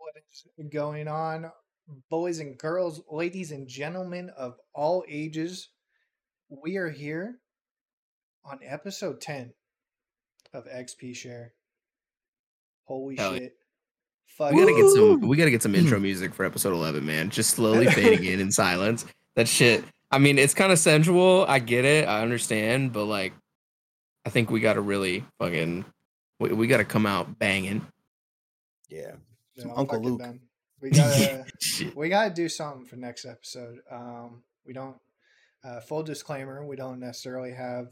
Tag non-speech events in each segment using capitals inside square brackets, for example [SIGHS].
What is going on, boys and girls, ladies and gentlemen of all ages? We are here on episode 10 of XP Share. Holy Hell yeah. shit. Fuck We gotta get some. We gotta get some intro [CLEARS THROAT] music for episode eleven, man. Just slowly fading in in silence. That shit. I mean, it's kind of sensual. I get it. I understand, but like, I think we gotta really fucking. We, we gotta come out banging. Yeah. Yeah, Some I'm Uncle fucking Luke. done. [LAUGHS] We gotta we gotta do something for next episode. Um, we don't. Uh, full disclaimer: we don't necessarily have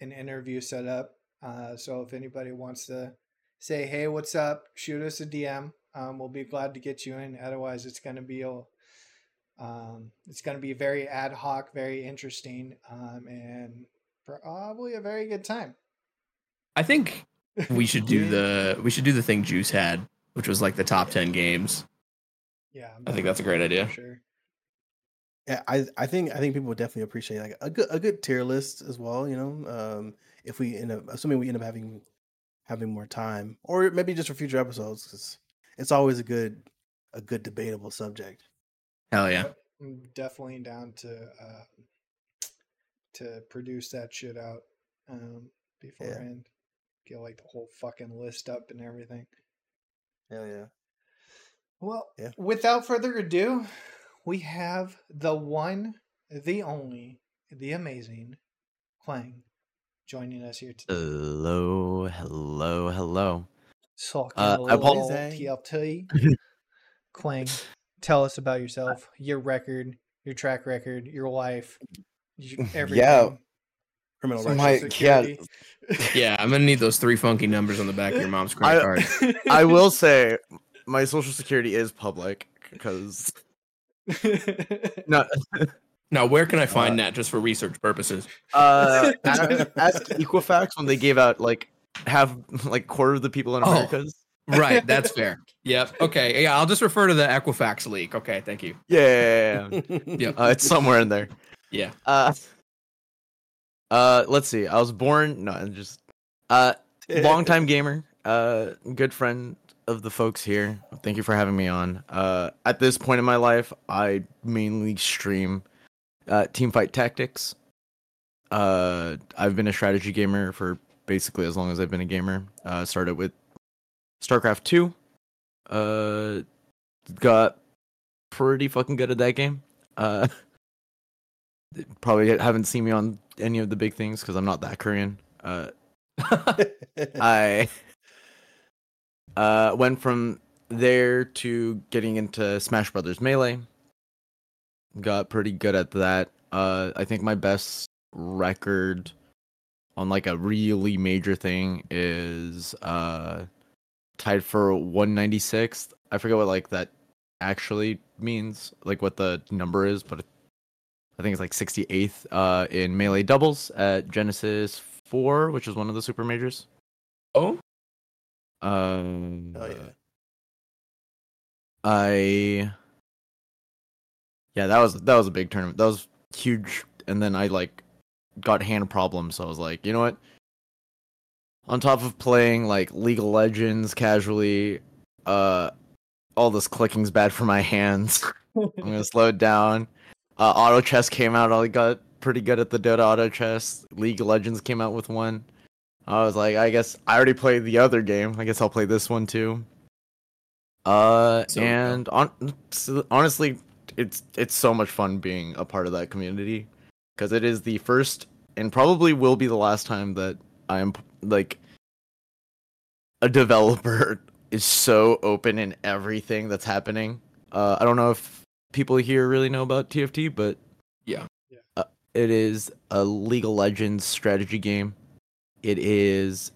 an interview set up. Uh, so if anybody wants to say, "Hey, what's up?" shoot us a DM. Um, we'll be glad to get you in. Otherwise, it's gonna be a um, it's gonna be very ad hoc, very interesting, um, and probably a very good time. I think we should do [LAUGHS] the. We should do the thing Juice had, which was like the top ten games. Yeah, I'm I think that's a great idea. Sure. Yeah, I, I think I think people would definitely appreciate like a good a good tier list as well. You know, um, if we end up assuming we end up having having more time, or maybe just for future episodes, because it's always a good a good debatable subject. Hell yeah. Yep, I'm definitely down to uh, to produce that shit out um, beforehand. Get like the whole fucking list up and everything. Hell yeah. Well, Yeah. without further ado, we have the one, the only, the amazing Clang joining us here today. Hello, hello, hello. Sucking uh, a I little apologize. TLT. [LAUGHS] Clang, tell us about yourself, your record, your track record, your life, your, [LAUGHS] everything. Criminal Social record. My- yeah. security. Yeah, I'm gonna need those three funky numbers on the back of your mom's credit I- card. [LAUGHS] I will say my social security is public because [LAUGHS] no, Now, where can I find that just for research purposes? uh, [LAUGHS] ask, ask Equifax when they gave out like half like quarter of the people in Oh. America's. Right, that's fair. Yep. Okay. Yeah, I'll just refer to the Equifax leak. Okay, thank you. Yeah, yeah, yeah, Yep. Uh, it's somewhere in there. Yeah. Uh, uh, let's see. I was born. No, I'm just uh, [LAUGHS] longtime gamer. Uh, good friend of the folks here. Thank you for having me on. Uh, at this point in my life, I mainly stream uh, Teamfight Tactics. Uh, I've been a strategy gamer for basically as long as I've been a gamer. Uh, started with StarCraft Two. Uh, got pretty fucking good at that game. Uh, [LAUGHS] probably haven't seen me on any of the big things because I'm not that Korean. Uh, [LAUGHS] I uh, went from there to getting into Smash Brothers Melee. Got pretty good at that. Uh, I think my best record on like a really major thing is uh, tied for 196th. I forget what like that actually means, like what the number is, but I think it's like 68th uh, in Melee doubles at Genesis 4, which is one of the super majors. Oh, Um, Oh yeah. I yeah, that was that was a big tournament. That was huge. And then I like got hand problems, so I was like, you know what? On top of playing like League of Legends casually, uh, all this clicking's bad for my [LAUGHS] hands. I'm gonna slow it down. Uh, auto chess came out. I got pretty good at the Dota auto chess. League of Legends came out with one. I was like, I guess I already played the other game. I guess I'll play this one too. Uh, So- and on so honestly, it's it's so much fun being a part of that community because it is the first and probably will be the last time that I am like a developer [LAUGHS] is so open in everything that's happening. Uh, I don't know if people here really know about TFT, but Yeah. Yeah. uh, it is a League of Legends strategy game. It is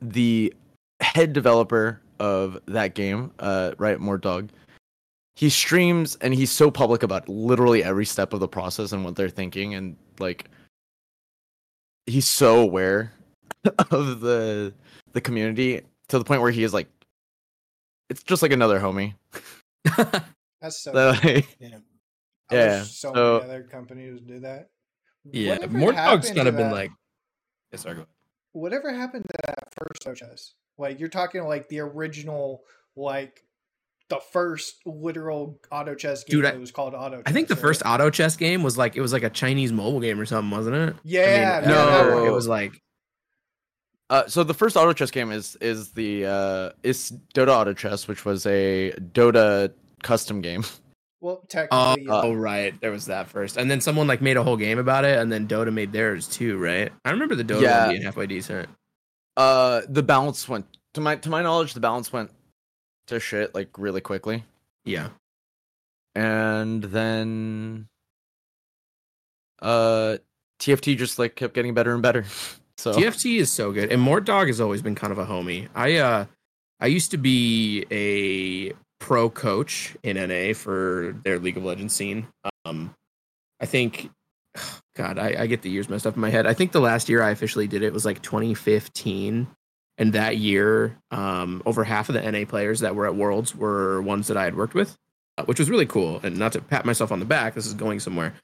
the head developer of that game, uh, Riot Mortdog. He streams and he's so public about literally every step of the process and what they're thinking, and like he's so aware [LAUGHS] of the the community to the point where he is like, it's just like another homie. [LAUGHS] That's so. That, like, [LAUGHS] Yeah. Yeah, so, so- many other companies do that. yeah. Whatever Mortdog's happened kind to of been that- like. Yes, sorry. Whatever happened to that first chess? Like you're talking like the original like the first literal auto chess game Dude, I- that was called auto. Chess, I think the right? first auto chess game was like it was like a Chinese mobile game or something, wasn't it? Yeah, I mean, no, I no, it was like Uh, so the first auto chess game is is the uh, is Dota Auto Chess, which was a Dota custom game. Well, technically, yeah. oh right, there was that first, and then someone like made a whole game about it, and then Dota made theirs too, right? I remember the Dota Yeah. being halfway decent. Uh, the balance went to my to my knowledge, the balance went to shit like really quickly, Yeah, and then uh, TFT just like kept getting better and better. [LAUGHS] So TFT is so good, and Mortdog has always been kind of a homie. I uh, I used to be a pro coach in NA for their League of Legends scene. Um, I think, [SIGHS] God, I, I get the years messed up in my head. I think the last year I officially did it was like 2015, and that year, um, over half of the NA players that were at Worlds were ones that I had worked with, uh, which was really cool. And not to pat myself on the back, this is going somewhere.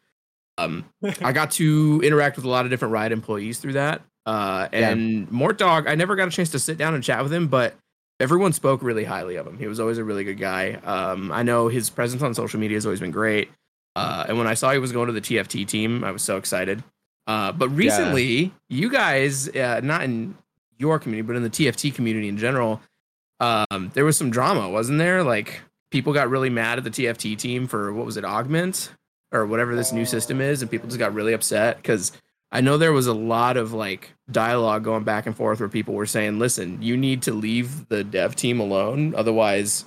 Um, [LAUGHS] I got to interact with a lot of different Riot employees through that. Uh, Yeah. and Mortdog, I never got a chance to sit down and chat with him, but everyone spoke really highly of him. He was always a really good guy. Um, I know his presence on social media has always been great. Uh, and when I saw he was going to the TFT team, I was so excited. Uh, but recently, you guys, uh, not in your community, but in the TFT community in general, um, there was some drama, wasn't there? Like people got really mad at the TFT team for what was it, Augment or whatever this new system is, and people just got really upset because I know there was a lot of like dialogue going back and forth where people were saying, "Listen, you need to leave the dev team alone, otherwise,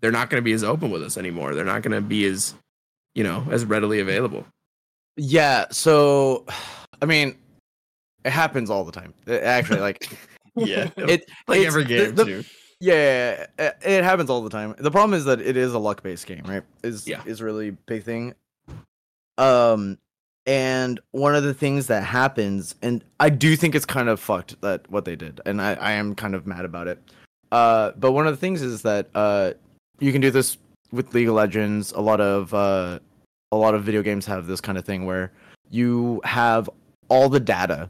they're not going to be as open with us anymore. They're not going to be as, you know, as readily available." yeah, so I mean, it happens all the time. It- actually, like [LAUGHS] Yeah, [LAUGHS] it like every game the- too. Yeah, it, it happens all the time. The problem is that it is a luck based game, right? Is Yeah. is really big thing. Um, and one of the things that happens, and I do think it's kind of fucked that what they did, and I I am kind of mad about it. Uh, but one of the things is that uh, you can do this with League of Legends. A lot of uh, a lot of video games have this kind of thing where you have all the data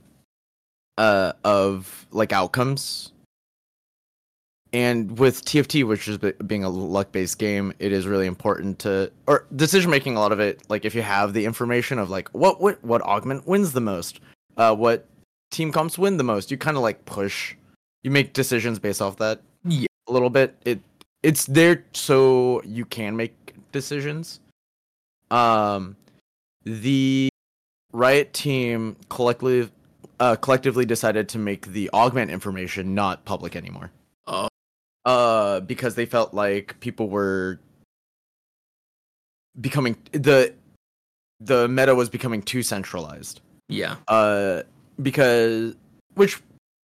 uh of like outcomes and with TFT, which is being a luck-based game, it is really important to or decision making. A lot of it, like if you have the information of like what what what augment wins the most, uh, what team comps win the most, you kind of like push, you make decisions based off that. Yeah. a little bit. It it's there so you can make decisions. Um, the Riot team collectively uh, collectively decided to make the augment information not public anymore. Oh. Uh, because they felt like people were becoming the the meta was becoming too centralized. Yeah, Uh, because which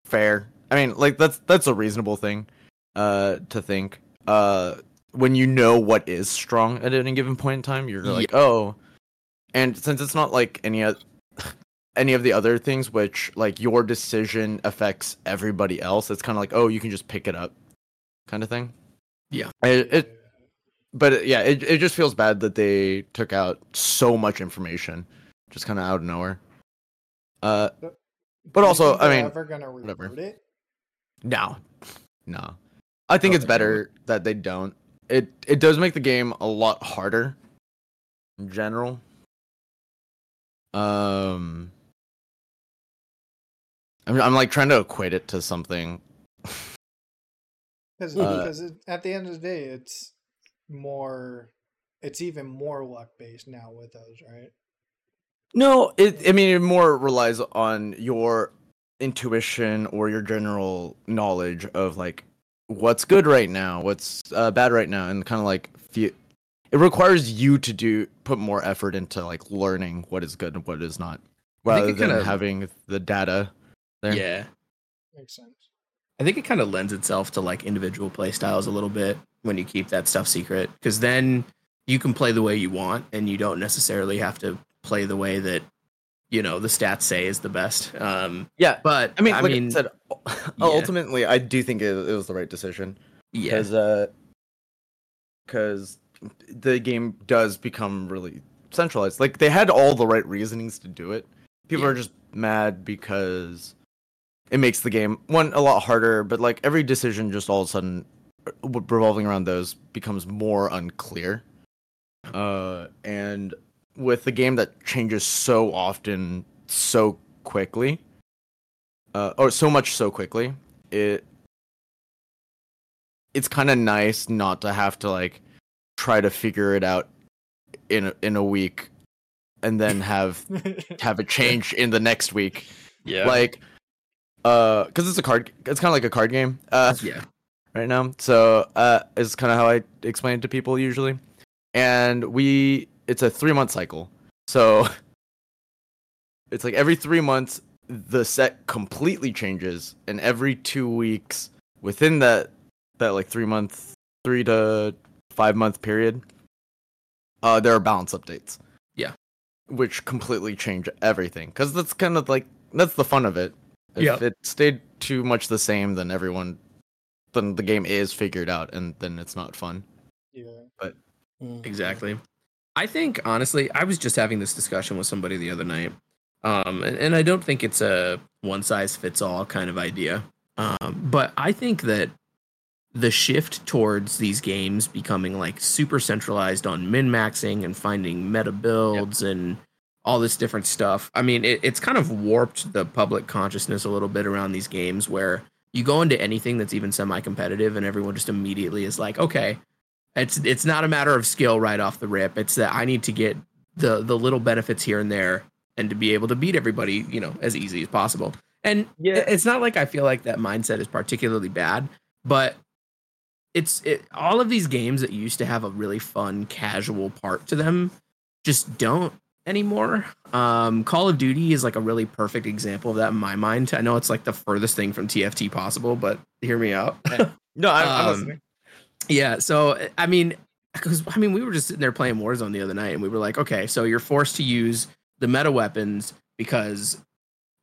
fair. I mean, like that's that's a reasonable thing uh to think. Uh when you know what is strong at any given point in time, you're like, "Oh." And since it's not like any oth- any of the other things which like your decision affects everybody else, it's kind of like, "Oh, you can just pick it up." Kind of thing. Yeah. It, it but yeah, it it just feels bad that they took out so much information just kind of out of nowhere. Uh Do but also, I mean, ever gonna whatever. it? no, no. I think Oh, it's they better that they don't. It it does make the game a lot harder in general. Um, I'm I'm like trying to equate it to something. [LAUGHS] Because Uh, at the end of the day, it's more, it's even more luck based now with those, right? No, it. I mean, it more relies on your intuition or your general knowledge of like what's good right now, what's uh, bad right now, and kind of like fe- it requires you to do put more effort into like learning what is good and what is not, rather than kinda- having the data. There. yeah. Makes sense. I think it kind of lends itself to like individual play styles a little bit when you keep that stuff secret because then you can play the way you want and you don't necessarily have to play the way that you know the stats say is the best. Um, Yeah, but I mean, I like mean, I said, [LAUGHS] ultimately, I do think it, it was the right decision. yeah, because uh because the game does become really centralized like they had all the right reasonings to do it people Yeah. are just mad because it makes the game one a lot harder but like every decision just all of a sudden revolving around those becomes more unclear. Uh, and with the game that changes so often, so quickly, uh, or so much so quickly, it it's kind of nice not to have to like try to figure it out in a, in a week and then have [LAUGHS] have it change in the next week Yeah. like uh because it's a card it's kind of like a card game uh yeah. right now. So uh it's kind of how i explain it to people usually. And we it's a three month cycle. So [LAUGHS] it's like every three months the set completely changes and every two weeks within that that like three month three to five month period uh there are balance updates. Yeah. which completely change everything. Because that's kind of like that's the fun of it if Yep. it stayed too much the same then everyone then the game is figured out and then it's not fun yeah. Mm. Exactly. I think honestly, I was just having this discussion with somebody the other night, um, and, and I don't think it's a one size fits all kind of idea. Um, but I think that the shift towards these games becoming like super centralized on min maxing and finding meta builds and all this different stuff. I mean, it, it's kind of warped the public consciousness a little bit around these games where you go into anything that's even semi competitive and everyone just immediately is like, okay, it's it's not a matter of skill right off the rip. It's that I need to get the the little benefits here and there and to be able to beat everybody, you know, as easy as possible. And Yeah. it's not like I feel like that mindset is particularly bad, but it's it, all of these games that used to have a really fun casual part to them just don't anymore. Um, Call of Duty is like a really perfect example of that in my mind. I know it's like the furthest thing from TFT possible, but hear me out. no I'm Um, listening. Yeah, so I mean, because I mean, we were just sitting there playing Warzone the other night, and we were like, okay, so you're forced to use the meta weapons because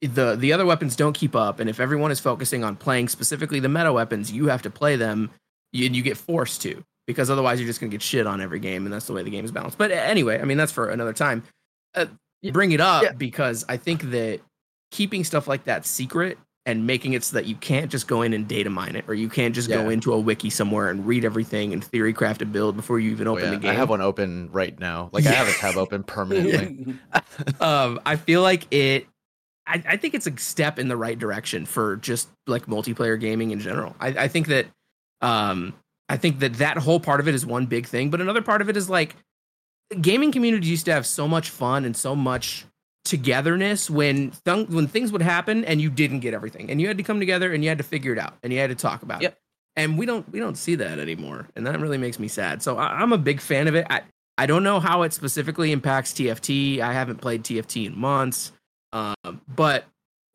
the the other weapons don't keep up, and if everyone is focusing on playing specifically the meta weapons, you have to play them, and you get forced to because otherwise you're just gonna get shit on every game, and that's the way the game is balanced. But anyway, I mean, that's for another time. Uh, bring it up Yeah. because I think that keeping stuff like that secret and making it so that you can't just go in and data mine it or you can't just go into a wiki somewhere and read everything and theory craft a build before you even Oh, open yeah, the game. I have one open right now. Like I have a [LAUGHS] tab open permanently. [LAUGHS] um, I feel like it. I, I think it's a step in the right direction for just like multiplayer gaming in general. I, I think that, um, I think that that whole part of it is one big thing, but another part of it is like, gaming communities used to have so much fun and so much togetherness when th- when things would happen and you didn't get everything and you had to come together and you had to figure it out and you had to talk about Yep. it. And we don't we don't see that anymore, and that really makes me sad. So I, I'm a big fan of it. I, I don't know how it specifically impacts TFT. I haven't played TFT in months. Um, but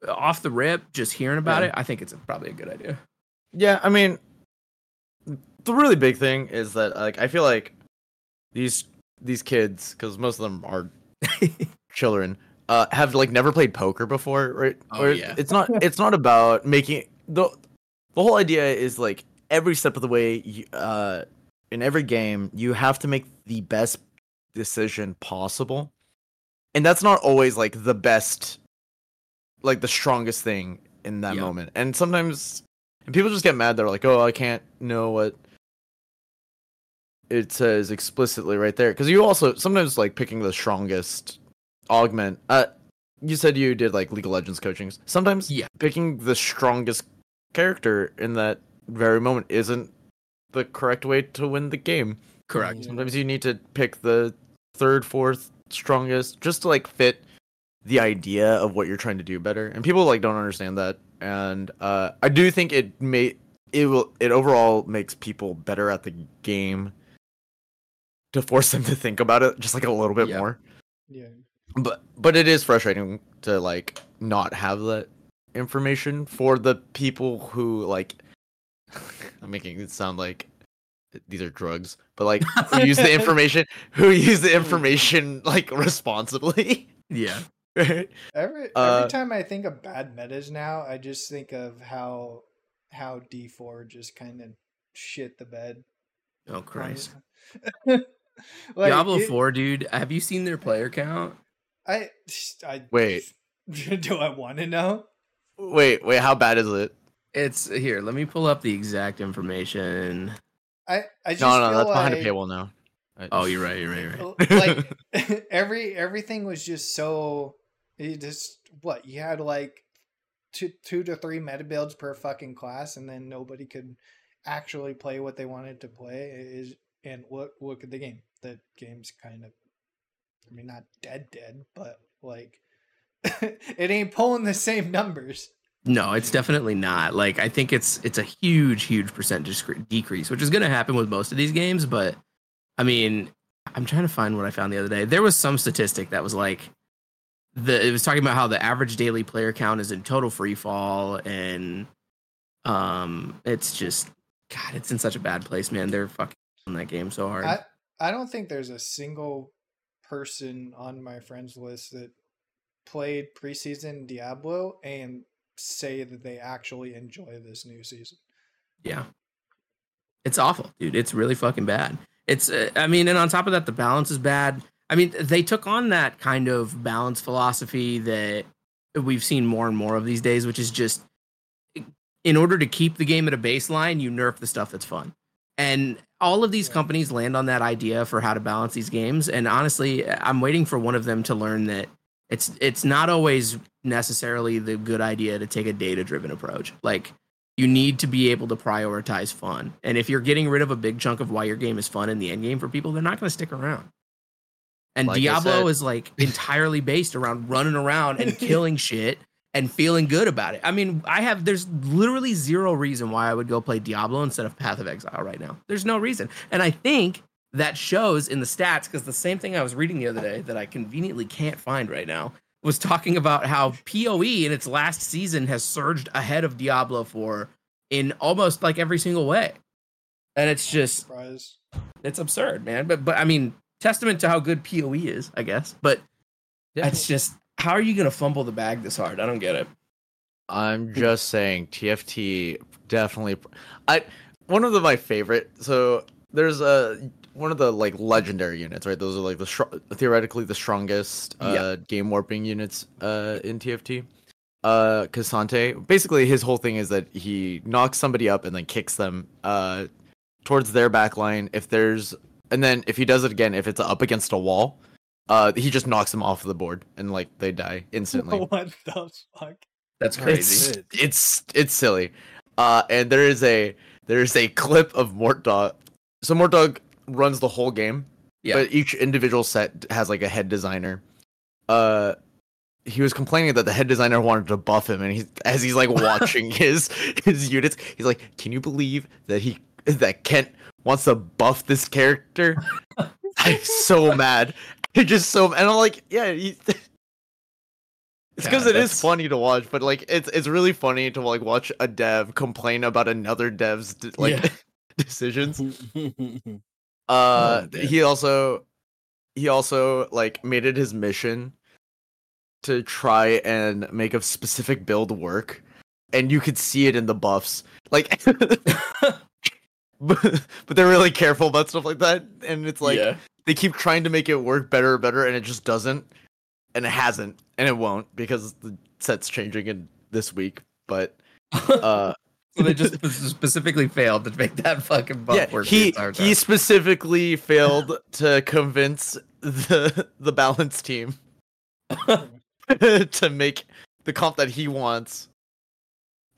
off the rip, just hearing about Yeah. it, I think it's a, probably a good idea. Yeah, I mean, the really big thing is that like I feel like these these kids, because most of them are [LAUGHS] children, uh, have like never played poker before, right? Oh, Or yeah. It's not. It's not about making the the whole idea is like every step of the way. You, uh, in every game, you have to make the best decision possible, and that's not always like the best, like the strongest thing in that Yeah. moment. And sometimes and people just get mad. They're like, "Oh, I can't know what it says explicitly right there." Because you also sometimes like picking the strongest augment. Uh, you said you did like League of Legends coachings. Sometimes Yeah. picking the strongest character in that very moment isn't the correct way to win the game. Correct. Sometimes you need to pick the third, fourth strongest just to like fit the idea of what you're trying to do better. And people like don't understand that. And uh I do think it may it will it overall makes people better at the game to force them to think about it just like a little bit Yeah. more. Yeah. But but it is frustrating to like not have that information for the people who like [LAUGHS] I'm making it sound like these are drugs, but like who use the [LAUGHS] information who use the information like responsibly. Yeah. [LAUGHS] right? Every Uh, every time I think of bad metas now, I just think of how how D four just kind of shit the bed. Oh Christ. [LAUGHS] Like, Diablo it- Four, dude. Have you seen their player count? I I Wait. [LAUGHS] Do I want to know? Wait, wait, how bad is it? It's here. Let me pull up the exact information. I I just No, no, feel that's like, behind a paywall now. I- Oh, you're right. You're right. You're right. Oh, like [LAUGHS] every everything was just so it just what you had like two two to three meta builds per fucking class and then nobody could actually play what they wanted to play is and what look at the game the game's kind of i mean not dead dead but like [LAUGHS] it ain't pulling the same numbers No, it's definitely not. Like I think it's it's a huge, huge percent discre- decrease, which is going to happen with most of these games. But I mean, I'm trying to find what I found the other day. There was some statistic that was like the it was talking about how the average daily player count is in total free fall, and um, it's just God, it's in such a bad place, man. They're fucking on that game so hard. i i don't think there's a single person on my friends list that played preseason diablo and say that they actually enjoy this new season Yeah. It's awful, dude. It's really fucking bad. It's, uh, I mean, and on top of that, the balance is bad. I mean, they took on that kind of balance philosophy that we've seen more and more of these days, which is just in order to keep the game at a baseline, you nerf the stuff that's fun. And all of these companies land on that idea for how to balance these games. And honestly, I'm waiting for one of them to learn that it's it's not always necessarily the good idea to take a data driven approach. Like you need to be able to prioritize fun. And if you're getting rid of a big chunk of why your game is fun in the end game for people, they're not going to stick around. And Like Diablo said- is like entirely based around running around and [LAUGHS] killing shit and feeling good about it. I mean, I have there's literally zero reason why I would go play Diablo instead of Path of Exile right now. There's no reason. And I think that shows in the stats because the same thing I was reading the other day that I conveniently can't find right now was talking about how PoE in its last season has surged ahead of Diablo 4 in almost like every single way. And it's just surprise it's absurd, man. But but I mean, testament to how good PoE is, I guess. But it's just how are you gonna fumble the bag this hard? I don't get it. I'm just saying TFT definitely I one of the, my favorite so there's a one of the like legendary units right those are like the str- theoretically the strongest uh Yeah. game warping units uh in TFT uh K'Sante basically his whole thing is that he knocks somebody up and then kicks them uh towards their back line if there's and then if he does it again if it's up against a wall uh he just knocks them off the board and like they die instantly [LAUGHS] what the fuck That's crazy. it's it's it's silly. Uh, and there is a there is a clip of Mortdog. So Mortdog runs the whole game, Yeah. but each individual set has like a head designer. Uh, he was complaining that the head designer wanted to buff him, and he as he's like watching [LAUGHS] his his units, he's like, "Can you believe that he that Kent wants to buff this character?" [LAUGHS] I'm so mad. He just so, and I'm like, yeah, he, [LAUGHS] it's because God, it is funny to watch, but like it's it's really funny to like watch a dev complain about another dev's like Yeah. [LAUGHS] decisions. [LAUGHS] Uh, man. he also he also like made it his mission to try and make a specific build work, and you could see it in the buffs, like. but, but they're really careful about stuff like that, and it's like yeah. They keep trying to make it work better and better and it just doesn't and it hasn't and it won't because the set's changing in this week but [LAUGHS] uh so they just specifically failed to make that fucking buff yeah work. he he specifically failed to convince the the balance team [LAUGHS] to make the comp that he wants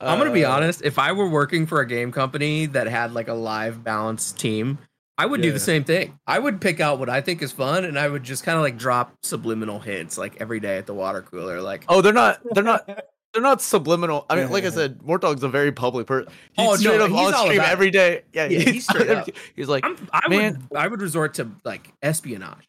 I'm gonna be Uh, honest. If I were working for a game company that had like a live balance team, I would do the same thing. I would pick out what I think is fun, and I would just kind of like drop subliminal hints like every day at the water cooler. Like, oh they're not they're not [LAUGHS] they're not subliminal. I mean, like I [LAUGHS] said, Mortdog's a very public person. He's Oh, no, straight up he's on stream every day. Yeah, Yeah, he's straight up. [LAUGHS] he's like, I'm, I Man. would I would resort to like espionage.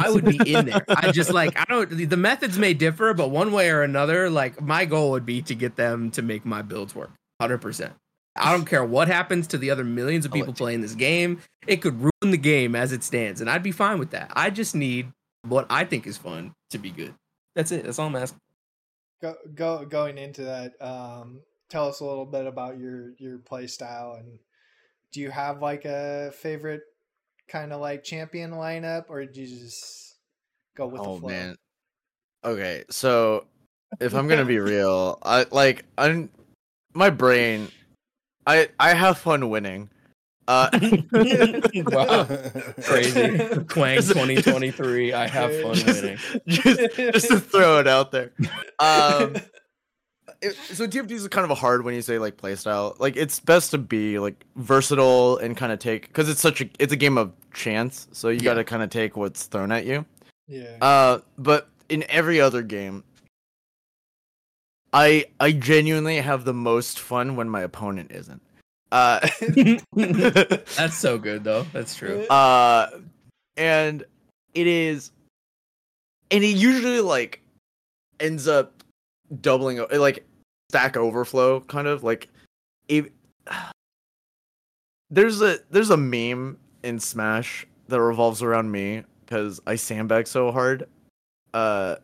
I would be in there. I just like I don't. The methods may differ, but one way or another, like my goal would be to get them to make my builds work. Hundred percent. I don't care what happens to the other millions of people playing this game. It could ruin the game as it stands, and I'd be fine with that. I just need what I think is fun to be good. That's it. That's all I'm asking. go, go going into that um tell us a little bit about your your play style and do you have like a favorite kind of like champion lineup or do you just go with oh the flow man. Okay, so if I'm gonna be [LAUGHS] real, I like I'm my brain, I I have fun winning. Uh, [LAUGHS] wow, [LAUGHS] crazy. Quang 2023. I have fun just, winning. Just, just to throw it out there. Um, [LAUGHS] it, so TFT is kind of a hard when you say like playstyle. Like it's best to be like versatile and kind of take because it's such a it's a game of chance. So you Yeah. got to kind of take what's thrown at you. yeah. Uh, but in every other game, I I genuinely have the most fun when my opponent isn't. Uh, [LAUGHS] That's so [LAUGHS] good though. That's true. uh, and it is, and it usually like ends up doubling, o- like stack overflow, kind of like it. [SIGHS] There's a there's a meme in Smash that revolves around me because I sandbag so hard. Uh,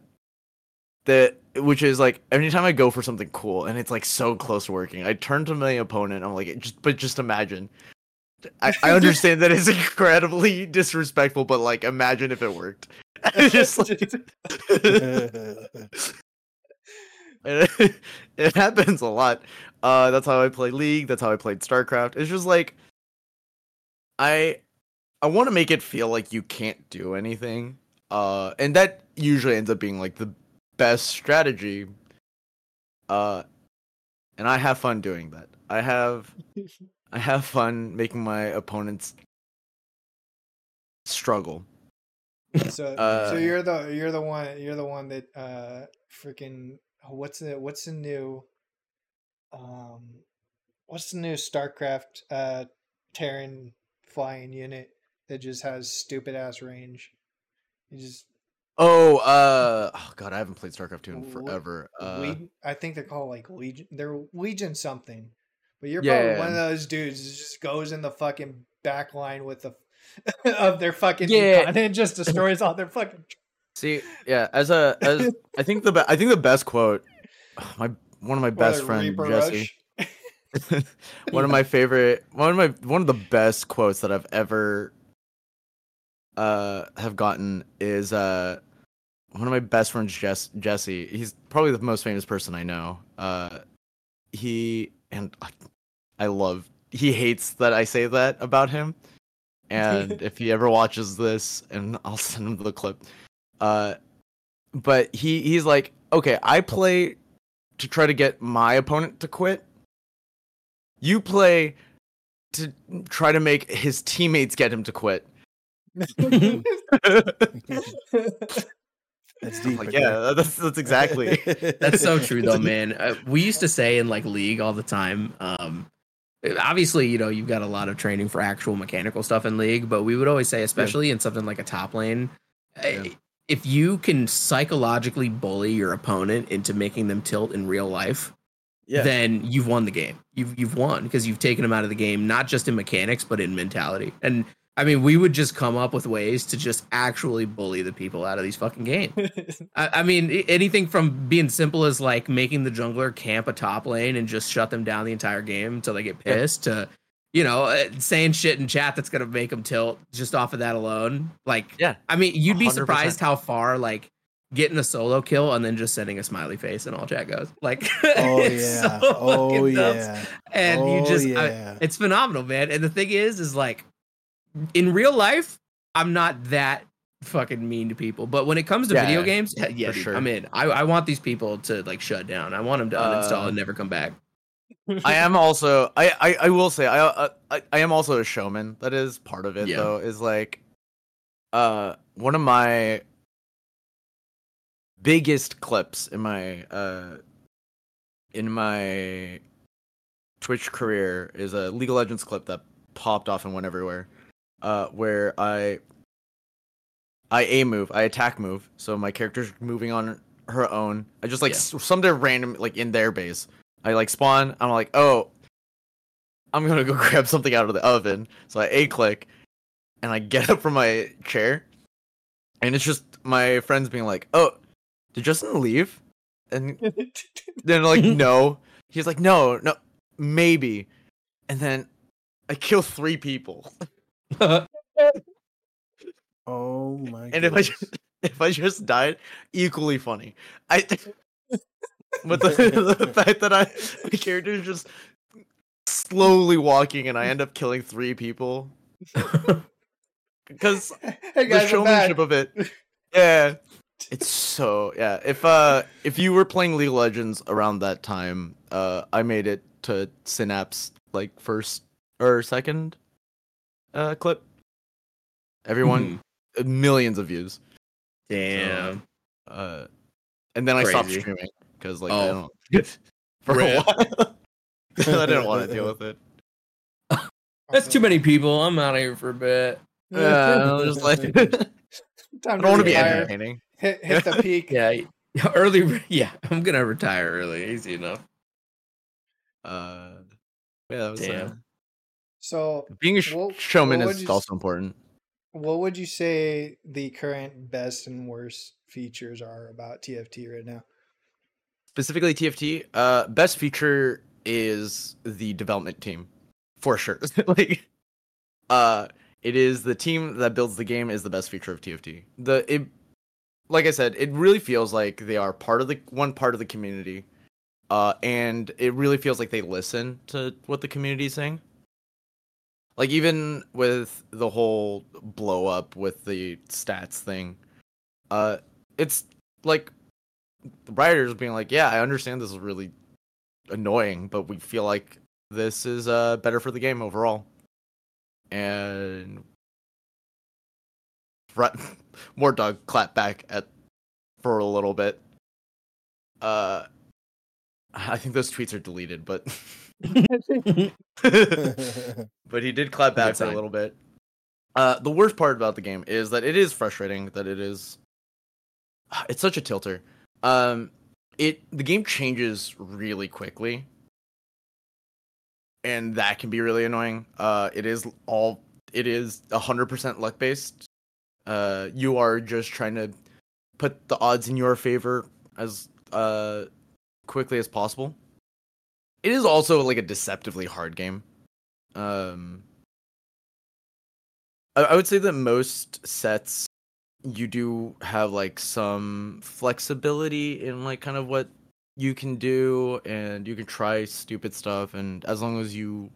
that which is like anytime I go for something cool and it's like so close to working, I turn to my opponent. I'm like, just but just imagine. I, I understand that it's [LAUGHS] incredibly disrespectful, but like imagine if it worked. [LAUGHS] Just like it, [LAUGHS] it happens a lot. Uh, that's how I play League. That's how I played StarCraft. It's just like I I want to make it feel like you can't do anything. Uh, and that usually ends up being like the best strategy. Uh, and I have fun doing that. I have [LAUGHS] I have fun making my opponents struggle. So Uh, so you're the you're the one you're the one that uh freaking what's the what's the new um what's the new StarCraft uh Terran flying unit that just has stupid ass range. You just Oh, uh, oh god, I haven't played StarCraft 2 in forever. Uh, Legion, I think they're called like Legion. They're Legion something. But you're Yeah, probably yeah, one of those dudes that just goes in the fucking back line with the [LAUGHS] of their fucking Yeah. [LAUGHS] and just destroys all their fucking. See, yeah, as a as [LAUGHS] I think the I think the best quote, my one of my best friend Jesse, one of my favorite, one of my one of the best quotes that I've ever uh have gotten is uh one of my best friends Jess, Jesse. He's probably the most famous person I know. Uh he and I, love he hates that I say that about him. And [LAUGHS] if he ever watches this and I'll send him the clip. Uh but he he's like, "Okay, I play to try to get my opponent to quit. You play to try to make his teammates get him to quit. That's deep. like, right yeah, that's that's exactly. [LAUGHS] That's so true though, [LAUGHS] man. Uh, we used to say in like league all the time. Um, obviously, you know, you've got a lot of training for actual mechanical stuff in league, but we would always say, especially in something like a top lane, uh, Yeah. if you can psychologically bully your opponent into making them tilt in real life, Yeah. then you've won the game. You've you've won because you've taken them out of the game, not just in mechanics, but in mentality. And I mean, we would just come up with ways to just actually bully the people out of these fucking games. [LAUGHS] I, I mean, anything from being simple as like making the jungler camp a top lane and just shut them down the entire game until they get Yeah. pissed to, you know, uh, saying shit in chat that's gonna make them tilt just off of that alone. Like, Yeah. I mean, you'd be 100%. surprised how far like getting a solo kill and then just sending a smiley face and all chat goes. Like, [LAUGHS] Oh it's yeah. so oh yeah. and oh, you just, I- it's phenomenal, man. And the thing is, is like in real life, I'm not that fucking mean to people. But when it comes to Yeah, video games, yeah, yeah dude, sure. I'm in. I, I want these people to like shut down. I want them to uninstall Uh, and never come back. I am [LAUGHS] also I, I I will say I, uh, I I am also a showman. That is part of it Yeah. though. Is like uh one of my biggest clips in my uh in my Twitch career is a League of Legends clip that popped off and went everywhere. Uh where I I A move, I attack move, so my character's moving on her own. I just like Yeah. s- something random like in their base. I like spawn. I'm like, oh, I'm gonna go [LAUGHS] grab something out of the oven. So I a click, and I get [LAUGHS] up from my chair, and it's just my friends being like, oh, did Justin leave? And [LAUGHS] then like, no. He's like, no, no, maybe. And then I kill three people. [LAUGHS] Oh my. God. And if I just, [LAUGHS] if I just died, equally funny. I [LAUGHS] But the, the fact that I my character is just slowly walking and I end up killing three people because hey the guys, showmanship of it. Yeah. It's so yeah. If uh if you were playing League of Legends around that time, uh I made it to Synapse like first or second uh clip. Everyone uh, millions of views. Damn. Uh and then I stopped streaming because like I Oh. don't [LAUGHS] for a while. [LAUGHS] I didn't want to [LAUGHS] deal with it. That's too many people. I'm out of here for a bit. Yeah, I just like I don't want to be entertaining. Hit, hit the peak. Yeah, early. Yeah, I'm gonna retire early. Easy enough. Uh yeah, that was, uh, Damn. So, being a sh- What- showman what is you also important. what would you say the current best and worst features are about TFT right now? specifically TFT, uh, best feature is the development team, for sure. [LAUGHS] like, uh, it is the team that builds the game is the best feature of TFT. The it, like I said, it really feels like they are part of the one part of the community, uh, and it really feels like they listen to what the community is saying. Like even with the whole blow up with the stats thing, uh, it's like the writers being like, "Yeah, I understand this is really annoying, but we feel like this is uh better for the game overall." And [LAUGHS] Mortdog clap back at for a little bit. Uh, I think those tweets are deleted, but [LAUGHS] [LAUGHS] but he did clap back for a little bit. Uh, the worst part about the game is that it is frustrating. That it is, [SIGHS] it's such a tilter. Um, it the game changes really quickly, and that can be really annoying. Uh, it is all it is hundred percent luck based. Uh, you are just trying to put the odds in your favor as uh quickly as possible. It is also like a deceptively hard game. Um, I, I would say that most sets you do have like some flexibility in like kind of what you can do and you can try stupid stuff and as long as you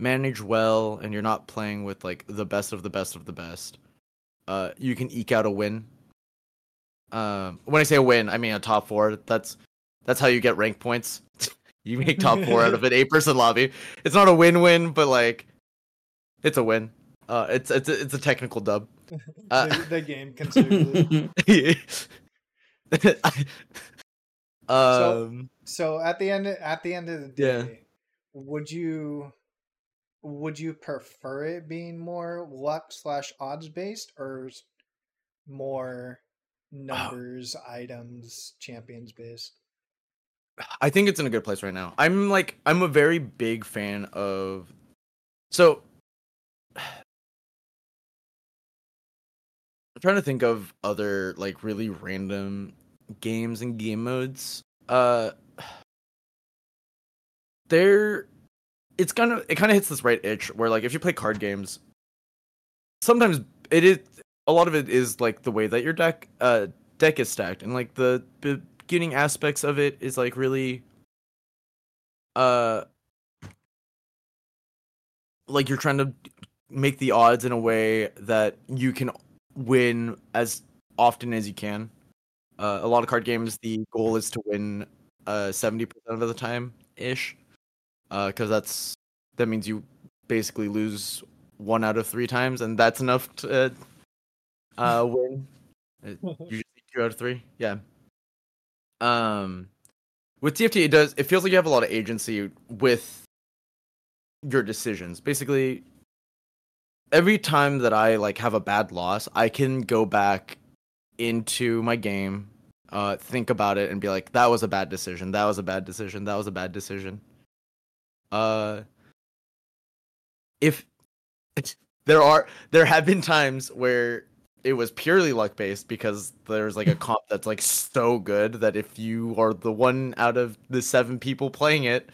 manage well and you're not playing with like the best of the best of the best uh you can eke out a win. Um when i say a win i mean a top four. That's that's how you get rank points you make top four out of an eight person lobby it's not a win-win but like it's a win uh it's it's a, it's a technical dub Uh, [LAUGHS] the, the game considerably. [LAUGHS] um so at the end at the end of the Yeah. day, would you would you prefer it being more luck slash odds based or more numbers, items, champions based? I think it's in a good place right now. I'm like I'm a very big fan of so [SIGHS] I'm trying to think of other like really random games and game modes. Uh [SIGHS] there it's kind of it kind of hits this right itch where like if you play card games sometimes it is a lot of it is like the way that your deck uh deck is stacked and like the aspects of it is like really uh like you're trying to make the odds in a way that you can win as often as you can. Uh, a lot of card games the goal is to win uh 70% of the time ish because that's that means you basically lose one out of three times and that's enough to uh, uh [LAUGHS] win Uh, [LAUGHS] usually two out of three? Yeah um with tft it does it feels like you have a lot of agency with your decisions. Basically every time that i like have a bad loss i can go back into my game uh think about it and be like that was a bad decision. That was a bad decision. That was a bad decision. Uh if [LAUGHS] there are there have been times where it was purely luck based because there's like a [LAUGHS] comp that's like so good that if you are the one out of the seven people playing it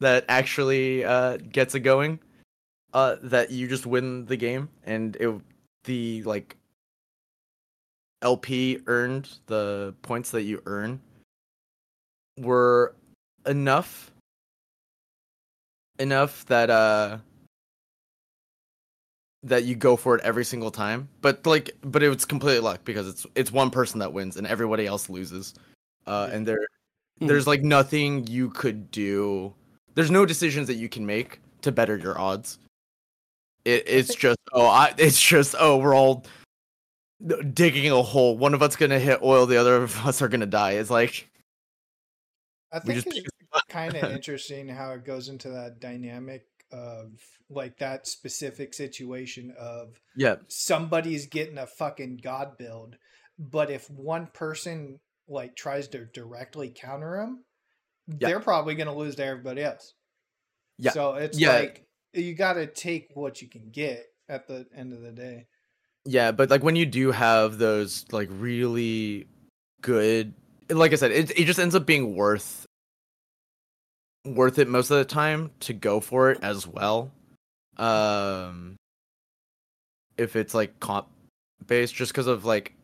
that actually uh gets it going uh that you just win the game and it the like LP earned the points that you earn were enough enough that uh that you go for it every single time. But like but it was completely luck because it's it's one person that wins and everybody else loses. Uh and there Hmm. there's like nothing you could do. There's no decisions that you can make to better your odds. It, it's just oh I it's just oh we're all digging a hole. One of us gonna hit oil, the other of us are gonna die. It's like I think it's [LAUGHS] kind of interesting how it goes into that dynamic of like that specific situation of yeah somebody's getting a fucking god build, but if one person like tries to directly counter him, Yeah. they're probably going to lose to everybody else. Yeah. So it's Yeah. like you got to take what you can get at the end of the day. Yeah, but like when you do have those like really good like I said, it it just ends up being worth worth it most of the time to go for it as well. Um if it's like comp based just because of like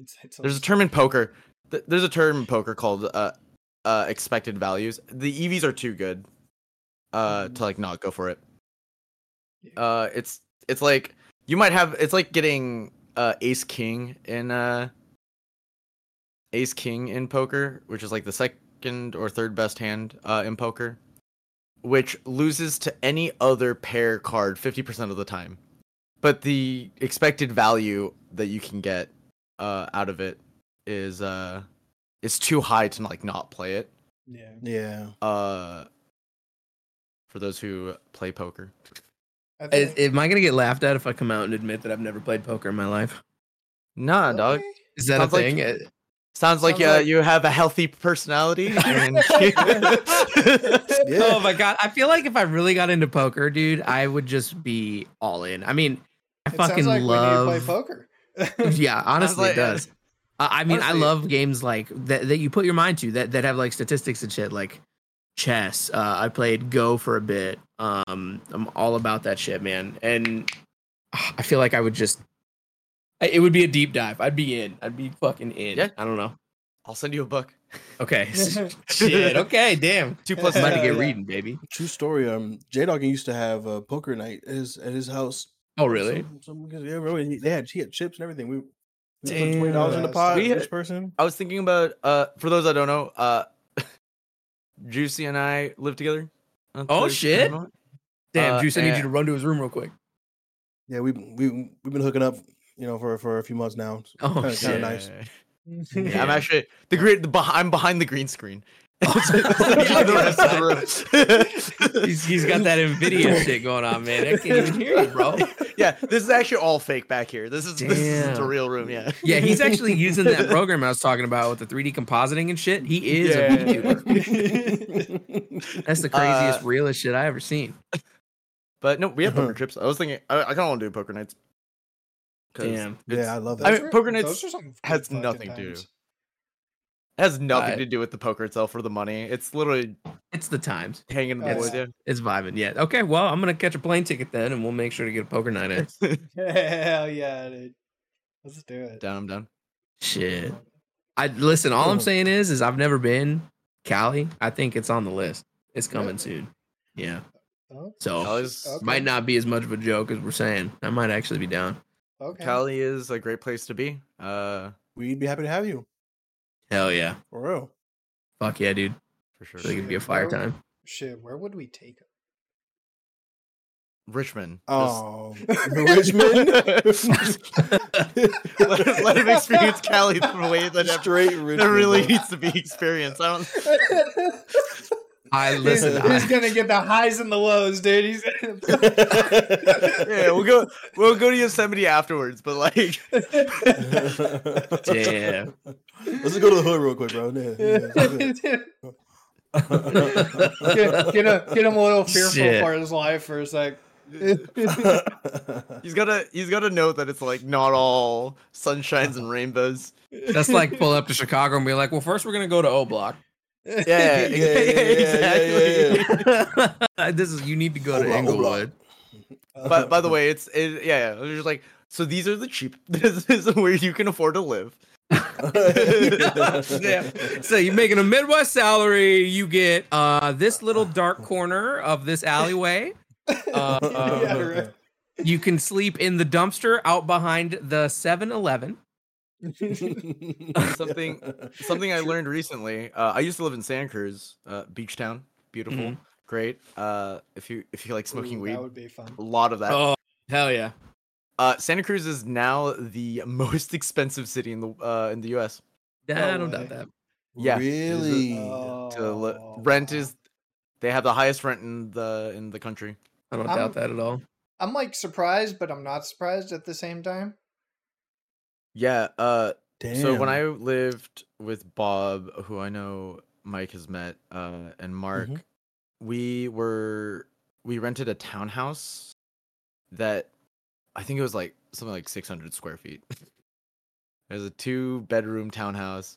It's, it's there's a term in poker th- there's a term in poker called uh uh expected values. The EVs are too good uh Mhm. to like not go for it. Uh it's it's like you might have it's like getting uh ace king in uh ace king in poker, which is like the second or third best hand uh in poker, which loses to any other pair card 50% of the time. But the expected value that you can get uh out of it is uh is too high to like not play it. yeah. yeah. Uh for those who play poker. I think, Am I gonna get laughed at if I come out and admit that I've never played poker in my life? Nah, dog. Is that Sounds a thing? Uh, Sounds like, Sounds uh, like- you have a healthy personality. [LAUGHS] And [LAUGHS] Yeah. Oh my god! I feel like if I really got into poker, dude, I would just be all in. I mean, I It fucking like love. we need play poker. [LAUGHS] yeah, honestly, like- it does. I I mean, Honestly- I love games like that that you put your mind to that that have like statistics and shit, like chess. Uh, I played Go for a bit. Um, I'm all about that shit, man. And I feel like I would just. I- It would be a deep dive. I'd be in. I'd be fucking in. Yeah. I don't know. I'll send you a book. Okay. [LAUGHS] [LAUGHS] shit. Okay. Damn. Two plus [LAUGHS] I'm to get yeah. reading, baby. True story. Um, J Dog used to have a poker night at his at his house. Oh, really? Some, some, yeah, remember, he- they had he had chips and everything. We, we put twenty dollars in the pot. We- each person. I was thinking about uh for those that don't know, uh Juicy and I live together. Oh, shit. Damn, Uh, Juice, I need you to run to his room real quick. Yeah, we we we've been hooking up, you know, for for a few months now. Oh, kinda, shit. kinda nice. [LAUGHS] Yeah, I'm actually the green. The, beh- I'm behind the green screen. [LAUGHS] [LAUGHS] the rest of the room. He's, he's got that Nvidia shit going on, man. I can't even hear you, bro. yeah, this is actually all fake back here. This is this is the real room. Yeah. Yeah, he's actually using that program I was talking about with the 3D compositing and shit. He is Yeah. a VTuber. That's the craziest, Uh, realest shit I ever seen. But no, we have Uh-huh. poker trips. I was thinking, I, I kind of want to do poker nights. 'Cause Damn. yeah, I love I that. mean, poker nights those are some good has nothing to do. has nothing Uh, to do with the poker itself or the money. It's literally It's the times. hanging with yeah. you. It's vibing. Yeah. Okay. Well, I'm gonna catch a plane ticket then, and we'll make sure to get a poker night in. [LAUGHS] [LAUGHS] Hell yeah, dude. Let's do it. Down, I'm down. Shit. I listen. All I'm saying is, is I've never been Cali. I think it's on the list. It's coming soon. Yeah. Oh, So Cali is, Okay. might not be as much of a joke as we're saying. I might actually be down. Okay. Cali is a great place to be. Uh, We'd be happy to have you Hell yeah. for real. Fuck yeah, dude. for sure. I think it'd be a fire Bro. time. Shit, where would we take him? Richmond. Just Oh, [LAUGHS] [LAUGHS] Richmond. let, let him experience Cali [LAUGHS] the way that it, Straight that Richmond. really needs to be experienced. I don't. I listen. he's, he's I, gonna get the highs and the lows, dude. He's [LAUGHS] Yeah, we'll go. We'll go to Yosemite afterwards, but like, [LAUGHS] Damn. Let's just go to the hood real quick, bro. Yeah, yeah, get, get, a, get him a little fearful Shit. for his life for a sec. [LAUGHS] he's gotta. He's gotta know that it's like not all sunshines and rainbows. that's like pull up to Chicago and be like, well, first we're gonna go to O Block. [LAUGHS] Yeah, yeah, yeah, yeah, exactly. [LAUGHS] this is you need to go to Block, O Block. Inglewood. But by the way, it's it, yeah, yeah. Just like so. These are the cheap. [LAUGHS] This is where you can afford to live. Yeah. So you're making a Midwest salary. You get uh, this little dark corner of this alleyway. Uh, Yeah, right. You can sleep in the dumpster out behind the 7-Eleven. [LAUGHS] something something I learned recently. Uh, I used to live in Santa Cruz, uh, beach town, beautiful, Mhm. great. Uh, if you if you like smoking Ooh, weed, That would be fun. a lot of that. Oh hell yeah! Uh, Santa Cruz is now the [LAUGHS] most expensive city in the uh, in the U.S. I No don't way. doubt that. Yeah, it is a- Really? To li- Oh, rent is they have the highest rent in the in the country. I don't I'm- doubt that at all. I'm like surprised, but I'm not surprised at the same time. Yeah. Uh, Damn. So when I lived with Bob, who I know Mike has met, uh, and Mark, Mhm. we were we rented a townhouse that I think it was like something like 600 square feet. [LAUGHS] it was a two bedroom townhouse.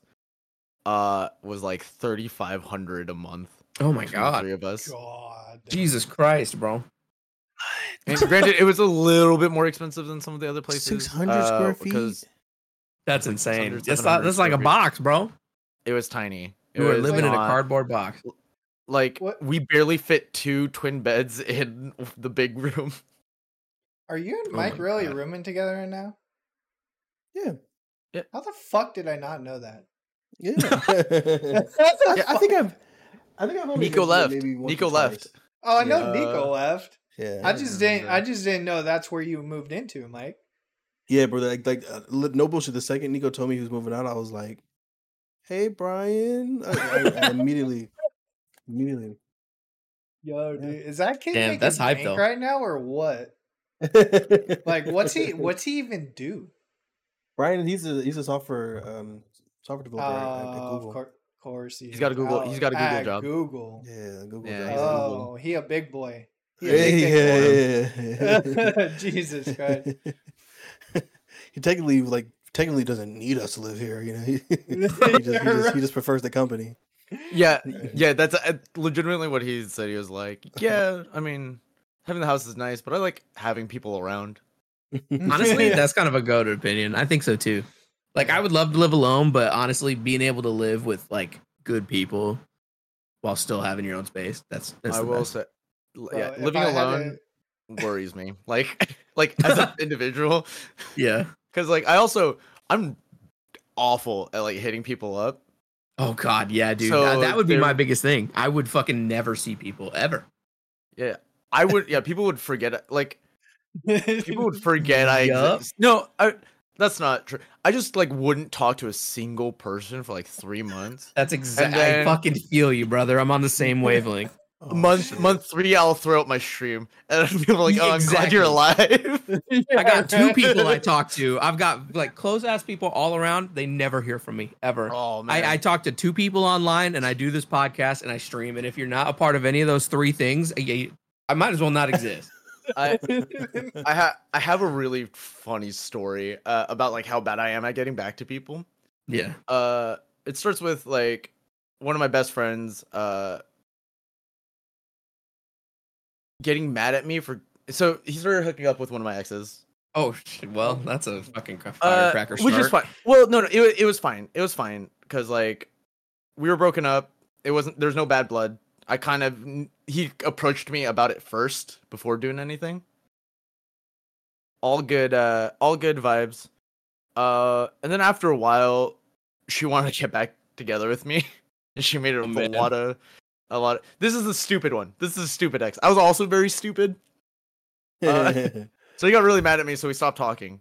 Uh, was like 3,500 a month. Oh my god! three of us. God. Jesus Christ, bro! And granted, it was a little bit more expensive than some of the other places. 600 uh, square feet. Because That's like insane. 600, It's not. That's like a 700 square feet. box, bro. it was tiny. It You were was living in a cardboard box. Like What- we barely fit two twin beds [LAUGHS] in the big room. Are you and Oh Mike my really God. rooming together right now? Yeah. Yeah. How the fuck did I not know that? Yeah. [LAUGHS] [LAUGHS] I, I think I've. I think I've only Nico left. maybe Nico left. Oh, I know Yeah. Nico left. Yeah. I just didn't. I just didn't know that's where you moved into, Mike. Yeah, bro. Like, like uh, no bullshit. The second Nico told me he was moving out, I was like, "Hey, Brian!" I, I, I immediately, immediately. Yo, Yeah. dude, is that kid Damn, that's hype, though. right now or what? Like, what's he? [LAUGHS] What's he even do? Brian, he's a he's a software um software developer at, at Uh, Google. of cour- course, he He's is. got a Google- he's got a Google job. Google. Yeah, Google. Yeah, job. he's a Google. Oh, he a big boy. He a Yeah, big, big yeah, [LAUGHS] yeah, yeah. Jesus Christ. [LAUGHS] he technically like technically doesn't need us to live here. You know, [LAUGHS] he, he [LAUGHS] just he just he just prefers the company. Yeah, [LAUGHS] yeah, that's uh, legitimately what he said. He was like, "Yeah, I mean, having the house is nice, but I like having people around." Honestly, that's kind of a goaded opinion. I think so too. Like, I would love to live alone, but honestly, being able to live with like good people while still having your own space, that's that's I the will best. say, yeah, if living I had alone worries me. Like, like as an individual, Yeah. Because like I also I'm awful at like hitting people up. Oh God, yeah, dude. So that, that would be my biggest thing. I would fucking never see people ever. Yeah, I would. Yeah, people would forget. Like people would forget I [LAUGHS] exist. No, I, that's not true. I just like wouldn't talk to a single person for like three months. That's exactly. I fucking feel you, brother. I'm on the same wavelength. Oh, month shit. month three, I'll throw out my stream, and people are like, "Oh, I'm glad you're alive." [LAUGHS] I got two people I [LAUGHS] talk to. I've got like close ass people all around. They never hear from me ever. oh man, I, I talk to two people online and I do this podcast and I stream. And if you're not a part of any of those three things, I, I might as well not exist. I, I have I have a really funny story uh, about like how bad I am at getting back to people. yeah. Uh, it starts with like one of my best friends uh getting mad at me for so he started hooking up with one of my exes. Oh, shit. well, that's a fucking Uh, firecracker which is fine. Well, no, no, it, it was fine. It was fine because like we were broken up. It wasn't. There's no bad blood. I kind of he approached me about it first before doing anything. All good. Uh, all good vibes. Uh, and then after a while, she wanted to get back together with me, and [LAUGHS] she made it Oh, a lot of, a lot. Of, this is the stupid one. This is a stupid ex. I was also very stupid. uh, [LAUGHS] So he got really mad at me, so we stopped talking.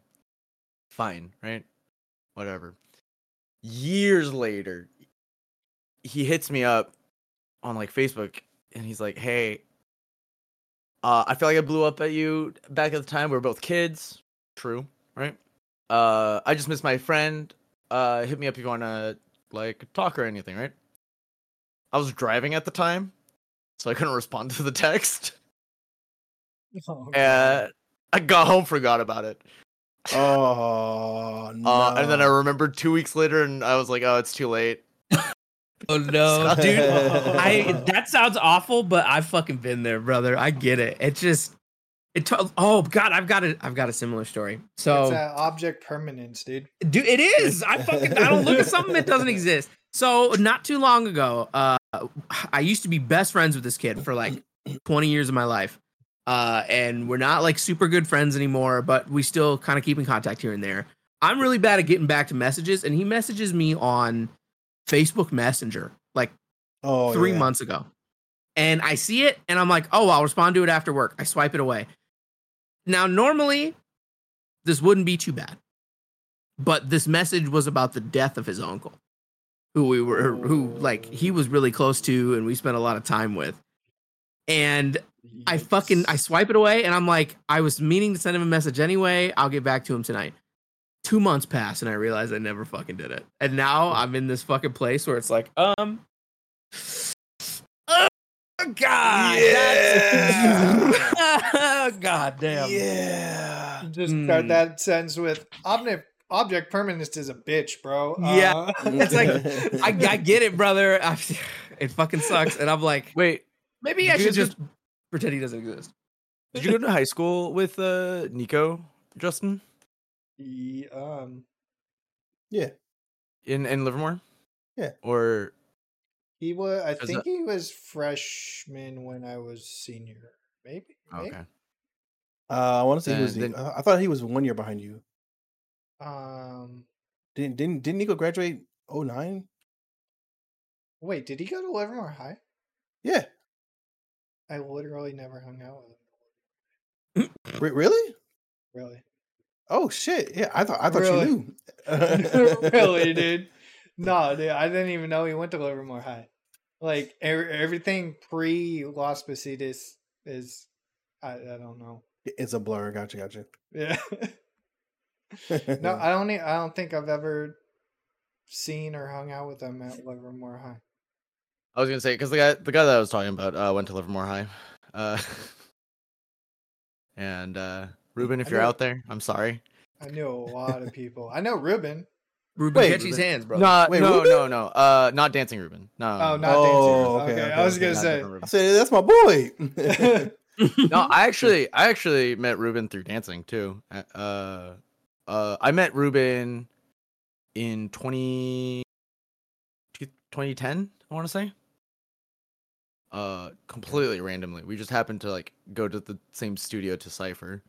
Fine, right? Whatever. Years later, he hits me up on like Facebook and he's like, Hey, uh, I feel like I blew up at you back at the time. We were both kids. True, right? Uh, I just missed my friend. Uh, hit me up if you wanna like talk or anything, right? I was driving at the time, so I couldn't respond to the text. [LAUGHS] Oh, And I got home, forgot about it. oh no! Uh, and then I remembered two weeks later, and I was like, "Oh, it's too late." [LAUGHS] Oh no, [LAUGHS] dude. I that sounds awful, but I've fucking been there, brother. I get it. It just It to- oh god, I've got a I've got a similar story. it's So object permanence, dude. dude, it is. I fucking I don't look at something that doesn't exist. So not too long ago, uh, I used to be best friends with this kid for like 20 years of my life. Uh, and we're not like super good friends anymore, but we still kind of keep in contact here and there. I'm really bad at getting back to messages, and he messages me on Facebook Messenger like Oh, three yeah. months ago. And I see it and I'm like, oh, I'll respond to it after work. I swipe it away. Now, normally, this wouldn't be too bad. But this message was about the death of his uncle, who we were, who like he was really close to and we spent a lot of time with. And I fucking I swipe it away and I'm like, I was meaning to send him a message anyway. I'll get back to him tonight. Two months pass and I realize I never fucking did it. And now I'm in this fucking place where it's like, um, oh god, that's- [LAUGHS] god damn. Yeah. Just start Mm. that sentence with object object permanence is a bitch, bro. Yeah. Uh, [LAUGHS] It's like, I, I [LAUGHS] get it, brother. I, [LAUGHS] it fucking sucks. And I'm like, Wait, maybe I should guys just pretend he doesn't exist. did you go to high school with uh Nico, Justin, Ye- um, yeah. in in Livermore? Yeah. Or he was. I think that- he was freshman when I was senior. Maybe. maybe? okay. Uh, I want to say he was. then- uh, I thought he was one year behind you. Um. Didn't didn't didn't Nico graduate? Oh nine. Wait, did he go to Livermore High? Yeah. I literally never hung out with him. Re- really? Really. Oh shit! Yeah, I thought I thought Really? you knew. [LAUGHS] really, [LAUGHS] dude. No, dude. I didn't even know he went to Livermore High. Like er- everything pre Las Positas is, I, I don't know. It's a blur. Gotcha, gotcha. Yeah. [LAUGHS] no, [LAUGHS] I don't. I don't think I've ever seen or hung out with them at Livermore High. I was gonna say because the guy the guy that I was talking about uh, went to Livermore High, uh, [LAUGHS] and uh, Ruben, if I you're know- out there, I'm sorry. I knew a lot of people. I know Ruben. Ruben, Wait, catch his hands, bro. No, Wait, no, Ruben? no, no. Uh, not dancing Ruben. No. Oh, no, not Oh, dancing. okay, Okay, okay, I was okay, gonna not say. I said that's my boy. [LAUGHS] no, I actually, I actually met Ruben through dancing too. Uh, uh, I met Ruben in 20, 2010, I want to say. Uh, completely randomly. We just happened to like go to the same studio to cipher.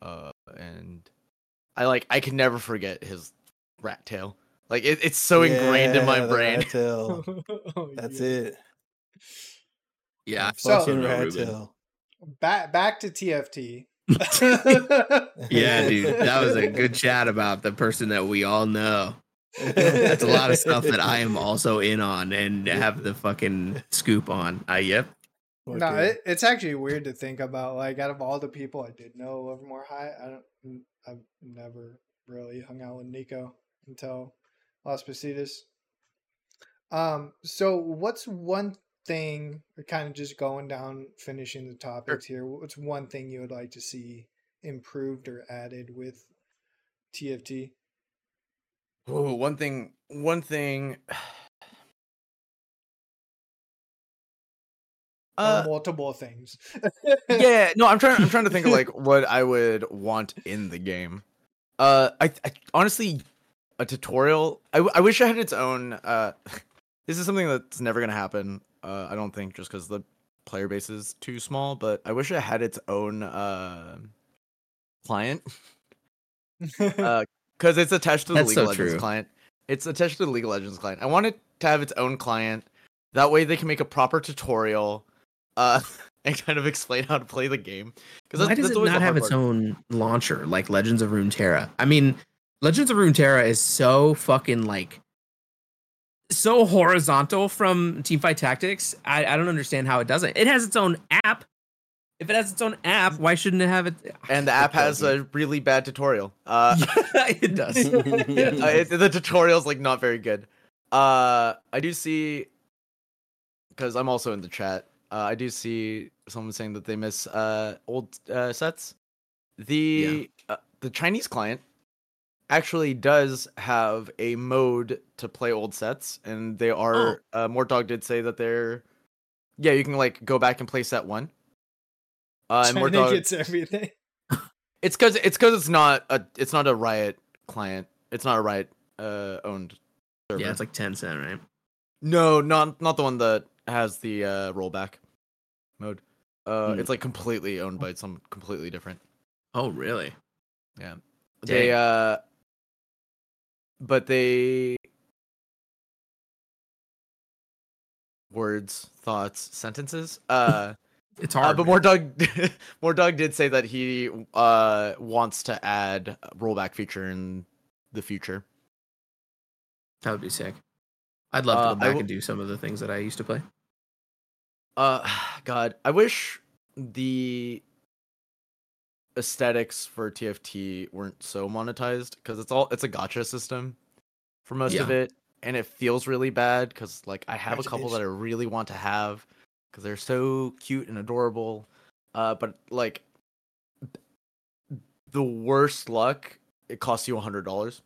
Uh, and I like I can never forget his rat tail. Like it, it's so ingrained in my brain. rat tail. [LAUGHS] Oh, That's yeah. it. yeah. So- Fucking rat tail. Back back to TFT. Yeah, [LAUGHS] dude. That was a good chat about the person that we all know. That's a lot of stuff that I am also in on and have the fucking scoop on. Uh, yep. No, Okay. it, it's actually weird to think about. Like, out of all the people I did know Livermore High, I don't, I've never really hung out with Nico until Las Positas. Um, so what's one thing, kind of just going down, finishing the topics here? What's one thing you would like to see improved or added with TFT? Ooh, one thing, one thing. or [SIGHS] Uh, multiple things. yeah, no, I'm trying. I'm trying to think of like [LAUGHS] what I would want in the game. Uh, I, I honestly, a tutorial. I wish I had its own. Uh, [LAUGHS] this is something that's never gonna happen. Uh, I don't think just because the player base is too small. But I wish it had its own uh client. [LAUGHS] Uh, because it's attached to the That's League of so Legends true. client. It's attached to the League of Legends client. I want it to have its own client. That way, they can make a proper tutorial, uh, [LAUGHS] and kind of explain how to play the game. Because Why does it not have its own launcher like Legends of Runeterra? I mean, Legends of Runeterra is so fucking like so horizontal from Teamfight Tactics. I, I don't understand how it doesn't. It has its own app. If it has its own app, why shouldn't it have it? [SIGHS] And the app has a really bad tutorial. Uh, [LAUGHS] it does. [LAUGHS] uh, it, the tutorial's like not very good. Uh, I do see because I'm also in the chat. Uh, I do see someone saying that they miss uh old uh, sets. The uh, the Chinese client actually does have a mode to play old sets, and they are. Uh, Mortdog did say that they're. Yeah, you can like go back and play set one. Uh, and China Mortdog, gets everything. [LAUGHS] it's because it's because it's not a it's not a Riot client. It's not a Riot uh, owned server. Yeah, it's like Tencent, right? no, not not the one that has the uh, rollback mode. Uh, Hmm. It's like completely owned by some completely different. Oh, really? Yeah. They uh but they words, thoughts, sentences. Uh, [LAUGHS] It's uh hard. but man. Mortdog, [LAUGHS] Mortdog did say that he uh wants to add a rollback feature in the future. That would be sick. I'd love to Uh, go I back will- and do some of the things that I used to play. Uh [SIGHS] god, I wish the aesthetics for TFT weren't so monetized cuz it's all it's a gacha system for most of it and it feels really bad cuz like I have a couple that I really want to have cuz they're so cute and adorable. Uh but like the worst luck it costs you a $100.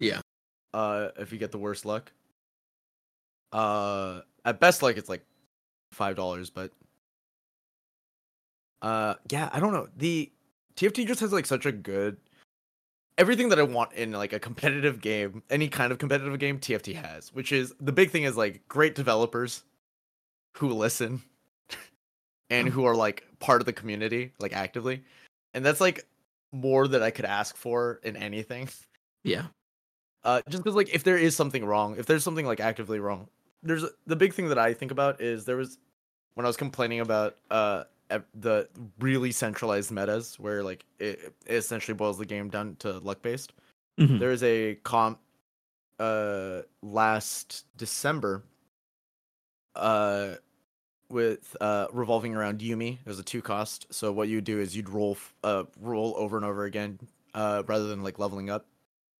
Yeah. Uh if you get the worst luck. Uh at best like it's like five dollars, but uh yeah, I don't know. The TFT just has like such a good everything that I want in like a competitive game, any kind of competitive game, TFT has, which is the big thing is like great developers who listen and who are like part of the community, like actively. And that's like more that I could ask for in anything. Yeah. Uh, just because like if there is something wrong, if there's something like actively wrong, there's the big thing that I think about is there was when I was complaining about uh the really centralized metas where like it, it essentially boils the game down to luck based. Mhm. There is a comp uh last December uh with uh revolving around Yuumi. It was a two cost. So what you do is you'd roll uh roll over and over again uh rather than like leveling up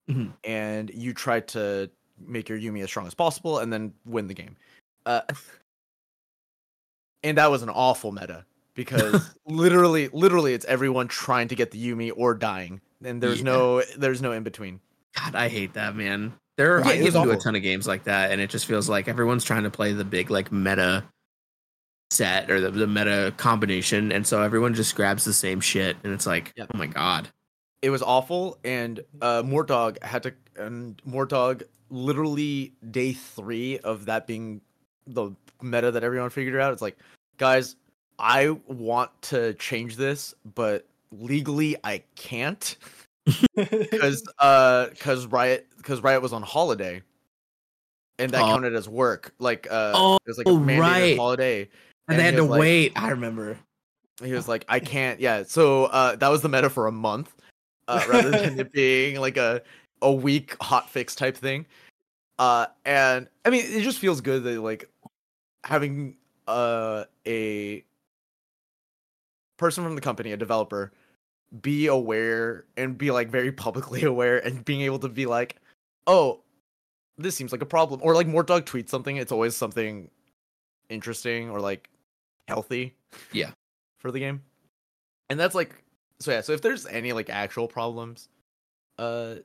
Mhm. and you try to make your Yuumi as strong as possible and then win the game. Uh, [LAUGHS] and that was an awful meta because [LAUGHS] literally, literally, it's everyone trying to get the Yuumi or dying, and there's Yeah. no, there's no in between. God, I hate that, man. There, Yeah, I into a ton of games like that, and it just feels like everyone's trying to play the big like meta set or the, the meta combination, and so everyone just grabs the same shit, and it's like, Yep. oh my god, It was awful, and uh, Mortdog had to, and Mortdog literally day three of that being the meta that everyone figured out. It's like, guys, I want to change this, but legally I can't. [LAUGHS] because uh because riot because riot was on holiday and that Oh. counted as work like uh Oh, it was like a mandated right. holiday and, they had to like- wait. I remember. he was like i can't yeah so uh that was the meta for a month uh rather [LAUGHS] than it being like a a week hot fix type thing uh and i mean it just feels good that like having uh a person from the company a developer be aware and be like very [LAUGHS] publicly aware and being able to be like oh this seems like a problem or like Mortdog tweets something it's always something interesting or like healthy Yeah. [LAUGHS] for the game and that's like so yeah so if there's any like actual problems uh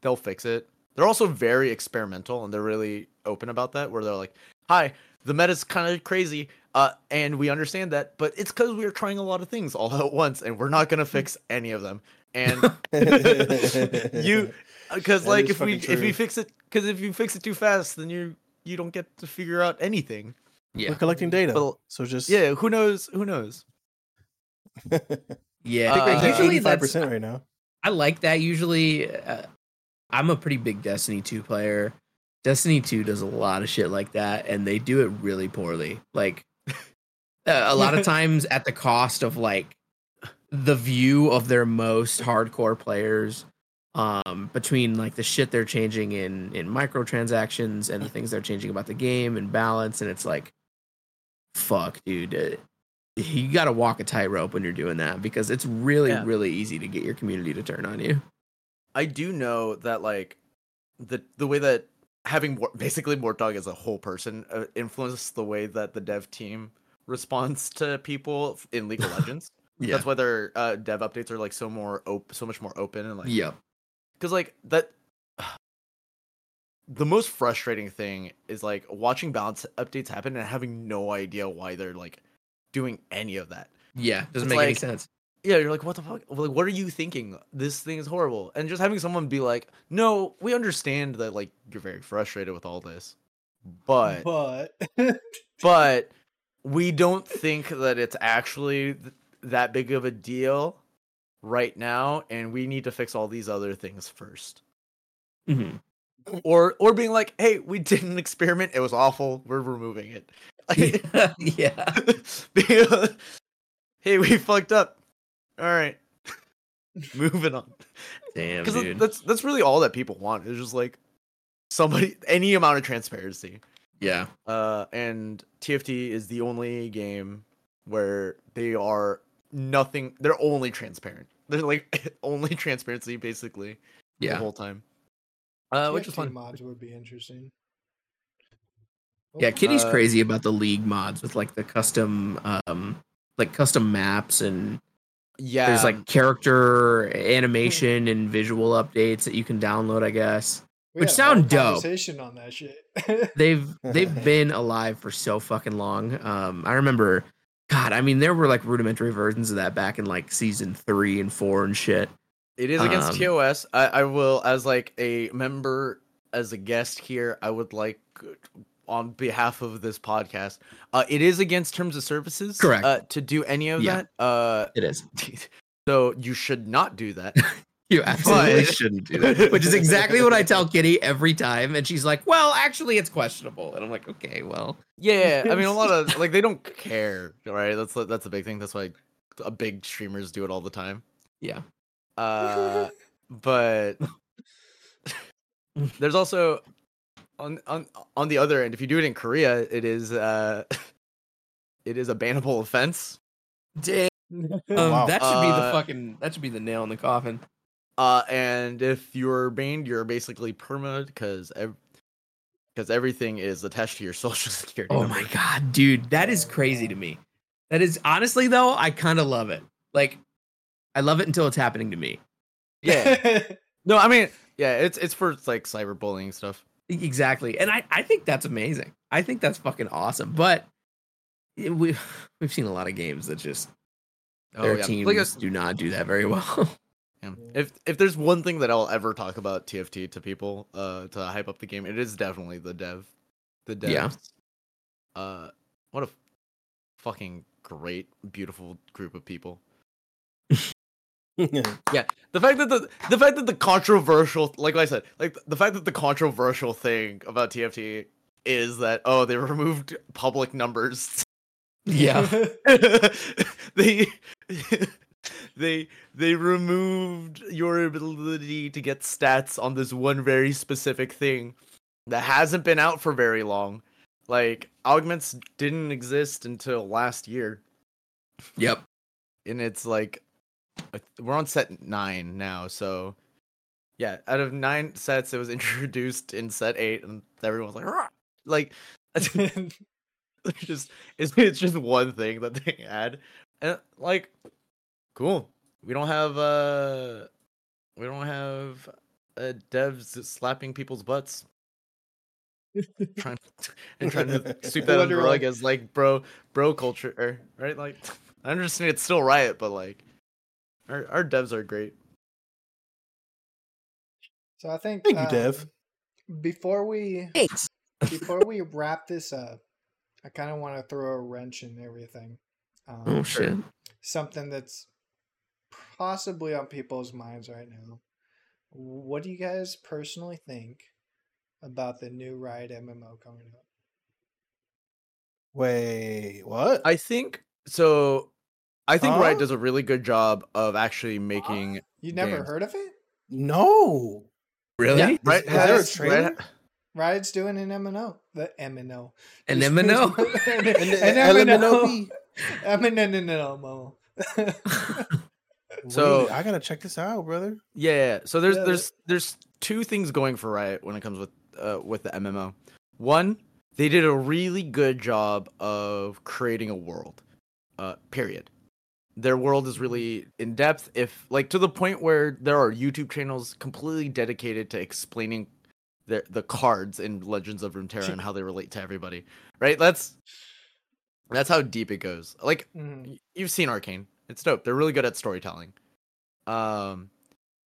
they'll fix it they're also very experimental and they're really open about that where they're like hi the meta's kind of crazy uh and we understand that but it's because we're trying a lot of things all [LAUGHS] at once and we're not gonna fix any of them and [LAUGHS] you because like if we fucking if we fix it because if you fix it too fast then you you don't get to figure out anything Yeah, We're collecting data, Well, so just yeah who knows who knows [LAUGHS] yeah. think think Uh, usually eighty five that's percent right now. I like that. Usually, uh, I'm a pretty big Destiny 2 player. Destiny 2 does a lot of shit like that, and they do it really poorly. Like, a lot of [LAUGHS] times at the cost of like the view of their most hardcore players. Um, between like the shit they're changing in in microtransactions and the things they're changing about the game and balance, and it's like, fuck, dude. Uh, you got to walk a tightrope when you're doing that because it's really, Yeah. really easy to get your community to turn on you. I do know that like the the way that having more, basically Mortdog as a whole person uh, influenced the way that the dev team responds to people in League of [LAUGHS] Legends. That's why their uh, dev updates are like so more op- so much more open and like yeah, because like that [SIGHS] the most frustrating thing is like watching balance updates happen and having no idea why they're like doing any of that Yeah, doesn't It's make any sense. Yeah, you're like, what the fuck? Like, what are you thinking? This thing is horrible. And just having someone be like, no, we understand that like you're very frustrated with all this, but but [LAUGHS] but we don't think that it's actually th- that big of a deal right now, and we need to fix all these other things first. Mhm. Or or being like, hey, we did an experiment, it was awful, we're removing it. Like, [LAUGHS] [LAUGHS] yeah. Hey, we fucked up. All right, [LAUGHS] moving on. Damn, Because dude. that's that's really all that people want. Is just like somebody any amount of transparency. yeah. Uh, and TFT is the only game where they are nothing. They're only transparent. They're like [LAUGHS] only transparency basically Yeah. the whole time. Uh, which is fun. mods would be interesting. Yeah, Kitty's Uh, crazy about the league mods with like the custom um like custom maps and Yeah, there's like character animation and visual updates that you can download, I guess. We which had a whole sound dope. Conversation on that shit. [LAUGHS] They've they've [LAUGHS] been alive for so fucking long. Um I remember God, I mean there were like rudimentary versions of that back in like season 3 and 4 and shit. It is against Um, TOS. I, I will, as like a member, as a guest here, I would like, uh, on behalf of this podcast, uh, it is against terms of services. Correct. Uh, to do any of Yeah. that. Uh, It is. [LAUGHS] so you should not do that. [LAUGHS] You absolutely But- shouldn't do that. Which is exactly what I tell [LAUGHS] Kitty every time and she's like, "Well, actually it's questionable." And I'm like, "Okay, well, yeah, I mean, a lot of like they don't care, right? That's the- that's a big thing. That's why a big streamers do it all the time. yeah." Uh, but there's also on on on the other end, if you do it in Korea, it is uh, [LAUGHS] it is a bannable offense. Damn. Um, Wow. That should be the Uh, fucking. That should be the nail in the coffin. Uh, and if you're banned, you're basically perma because because everything is attached to your [LAUGHS] social security. Oh number. my god, dude, that is crazy to me. That is honestly though, I kind of love it. Like, I love it until it's happening to me. Yeah. [LAUGHS] No, I mean, yeah, it's it's for like cyberbullying stuff. Exactly, and I I think that's amazing. I think that's fucking awesome. But it- we [LAUGHS] we've seen a lot of games that just their Oh, yeah. teams Like a- do not do that very well. [LAUGHS] Yeah. If if there's one thing that I'll ever talk about TFT to people, uh, to hype up the game, it is definitely the dev, the devs. Yeah. Uh, what a fucking great, beautiful group of people. [LAUGHS] Yeah, the fact that the the fact that the controversial, like I said, like the fact that the controversial thing about TFT is that oh they removed public numbers. yeah, [LAUGHS] they [LAUGHS] they they removed your ability to get stats on this one very specific thing that hasn't been out for very long. Like augments didn't exist until last year, yep. and it's like we're on set nine now. So yeah, out of nine sets, it was [LAUGHS] introduced in set eight, and everyone's like, "Rah!" like [LAUGHS] it's just it's, it's just one thing that they add, and like cool. We don't have uh we don't have uh, devs slapping people's butts. [LAUGHS] trying to, and trying to sweep that under the rug as like bro bro culture right like I understand it's still riot but like our our devs are great. so I think. Thank you, Dev. um, Before we Thanks. before we wrap this up, I kind of want to throw a wrench in everything. Um, Oh shit. Something that's possibly on people's minds right now. What do you guys personally think about the new Riot MMO coming up? Wait, what? I think so I think Huh? Riot does a really good job of actually making [GASPS] You never Games. heard of it? no. Really? Yeah, Riot is there a has trailer? Riot- Riot's doing an MMO. The MMO. An There's- MMO? there's- [LAUGHS] And the An LMNOP. MMO. [LAUGHS] So- Wait, I gotta check this out, brother. Yeah, yeah. So there's Yeah, there's there's two things going for Riot when it comes with uh with the MMO. One, they did a really good job of creating a world. Uh period. Their world is really in depth if like to the point where there are YouTube channels completely dedicated to explaining the the cards in Legends of Runeterra and how they relate to everybody. Right? That's That's how deep it goes. Like y- you've seen Arcane. It's dope. They're really good at storytelling. Um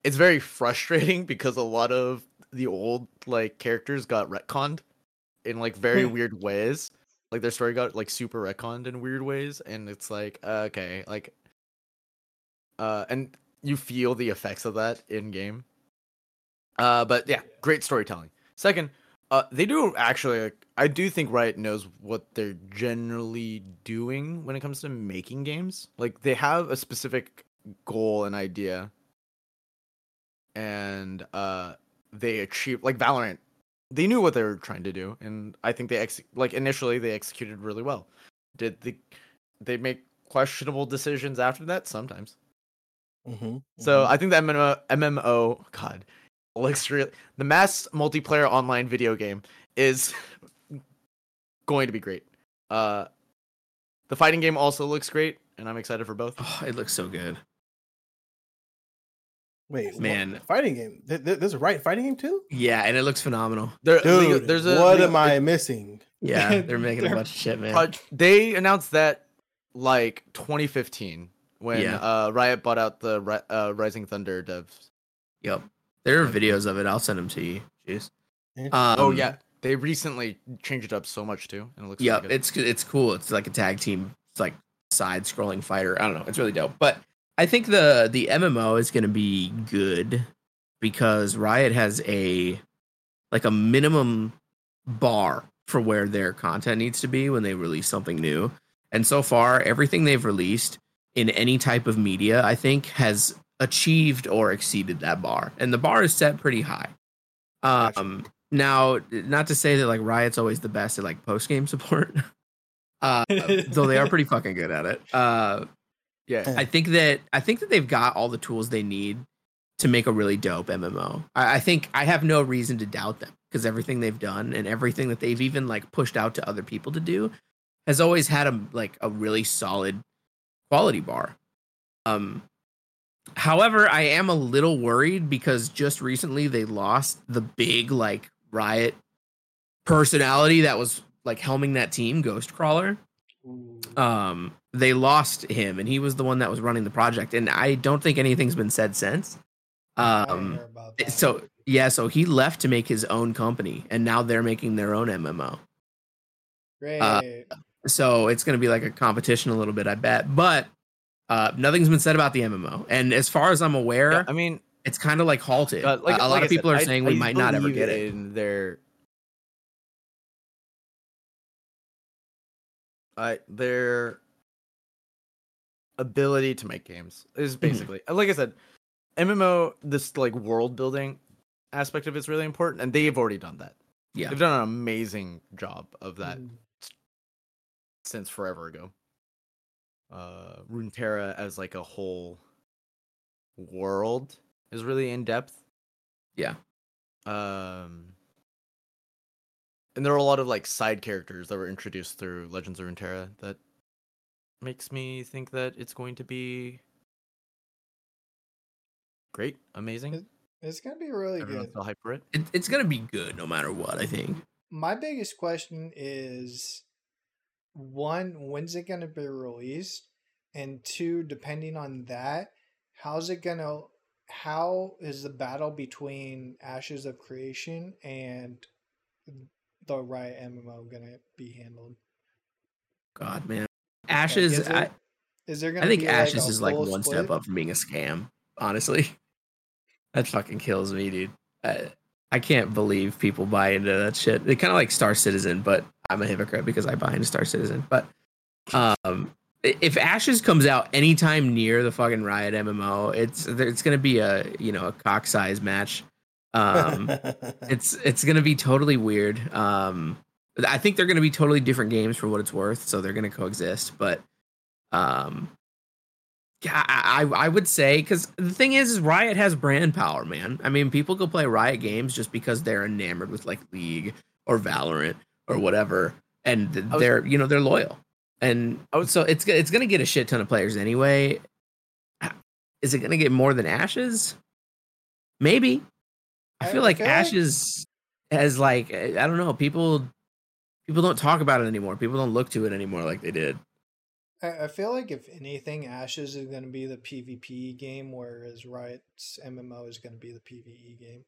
it's very frustrating [LAUGHS] because a lot of the old like characters got retconned in like very Hmm. weird ways. Like their story got like super retconned in weird ways and it's like uh, okay, like uh and you feel the effects of that in game. Uh but yeah, great storytelling. Second, uh they do actually I do think Riot knows what they're generally doing when it comes to making games. Like they have a specific goal and idea and uh they achieve like Valorant they knew what they were trying to do and I think they ex- like initially they executed really well. Did the they make questionable decisions after that sometimes. Mm-hmm. So I think the MMO, MMO God, looks real. The mass multiplayer online video game is [LAUGHS] going to be great. Uh, the fighting game also looks great, and I'm excited for both. Oh, it looks so good. wait, Man. man, fighting game. Th- th- There's a Riot fighting game too. Yeah, and it looks phenomenal. There, League- Dude, there's a what League- am I [LAUGHS] missing? Yeah, they're [LAUGHS] making a They're- bunch of shit, man. Uh, they announced that like 2015 when Yeah. uh, Riot bought out the uh, Rising Thunder devs. Yep. There are videos of it. I'll send them to you. Jeez. Um, oh yeah, they recently changed it up so much too, and it looks. Yeah, really good. it's it's cool. It's like a tag team, it's like side scrolling fighter. I don't know. It's really dope. But I think the the MMO is going to be good because Riot has a like a minimum bar for where their content needs to be when they release something new. And so far, everything they've released in any type of media, I think, has achieved or exceeded that bar. And the bar is set pretty high. Um, now, not to say that like Riot's always the best at like post game support, [LAUGHS] uh, though they are pretty fucking good at it. Uh, yeah. I think that I think that they've got all the tools they need to make a really dope MMO. I, I think I have no reason to doubt them because everything they've done and everything that they've even like pushed out to other people to do has always had a like a really solid quality bar. Um however, I am a little worried because just recently they lost the big like riot personality that was like helming that team, Ghostcrawler. Um they lost him and he was the one that was running the project and i don't think anything's been said since um hear about that. so yeah so he left to make his own company and now they're making their own mmo great. uh, so it's going to be like a competition a little bit i bet but uh nothing's been said about the mmo and as far as i'm aware Yeah, I mean, it's kind of like halted Uh, like, a, a lot like of people said, are I- saying I we might not ever get it in their uh, their ability to make games is Mm-hmm. basically like I said, MMO. This like world building aspect of it's really important, and they've already done that. yeah They've done an amazing job of that Mm. Since forever ago. Uh, Runeterra as like a whole world is really in depth. Yeah. Um, and there are a lot of like side characters that were introduced through Legends of Runeterra that makes me think that it's going to be great, amazing. It's gonna be really Everyone's good. so hyped for it. it, it's going to be good no matter what i think My biggest question is one, when's it gonna be released? And two, depending on that, how's it gonna how is the battle between Ashes of Creation and the Riot MMO gonna be handled? god man Like, ashes is, I, it, is there gonna I think Ashes like is like one split? step up from being a scam. Honestly, [LAUGHS] that fucking kills me, dude. I, I can't believe people buy into that shit. They kind of like Star Citizen, but I'm a hypocrite because I buy into Star Citizen. But um, if Ashes comes out anytime near the fucking Riot MMO, it's it's gonna be a you know a cock size match. Um, [LAUGHS] it's it's gonna be totally weird. Um, I think they're gonna be totally different games for what it's worth, so they're gonna coexist. But um, I I I would say because the thing is, is Riot has brand power, man. I mean, people go play Riot games just because they're enamored with like League or Valorant or whatever, and was- they're you know they're loyal, and I was- so it's it's gonna get a shit ton of players anyway. Is it gonna get more than Ashes? Maybe. I feel I like feel like- Ashes has like I don't know people people don't talk about it anymore. People don't look to it anymore like they did. I, I feel like if anything, Ashes is going to be the PvP game, whereas Riot's MMO is going to be the PvE game.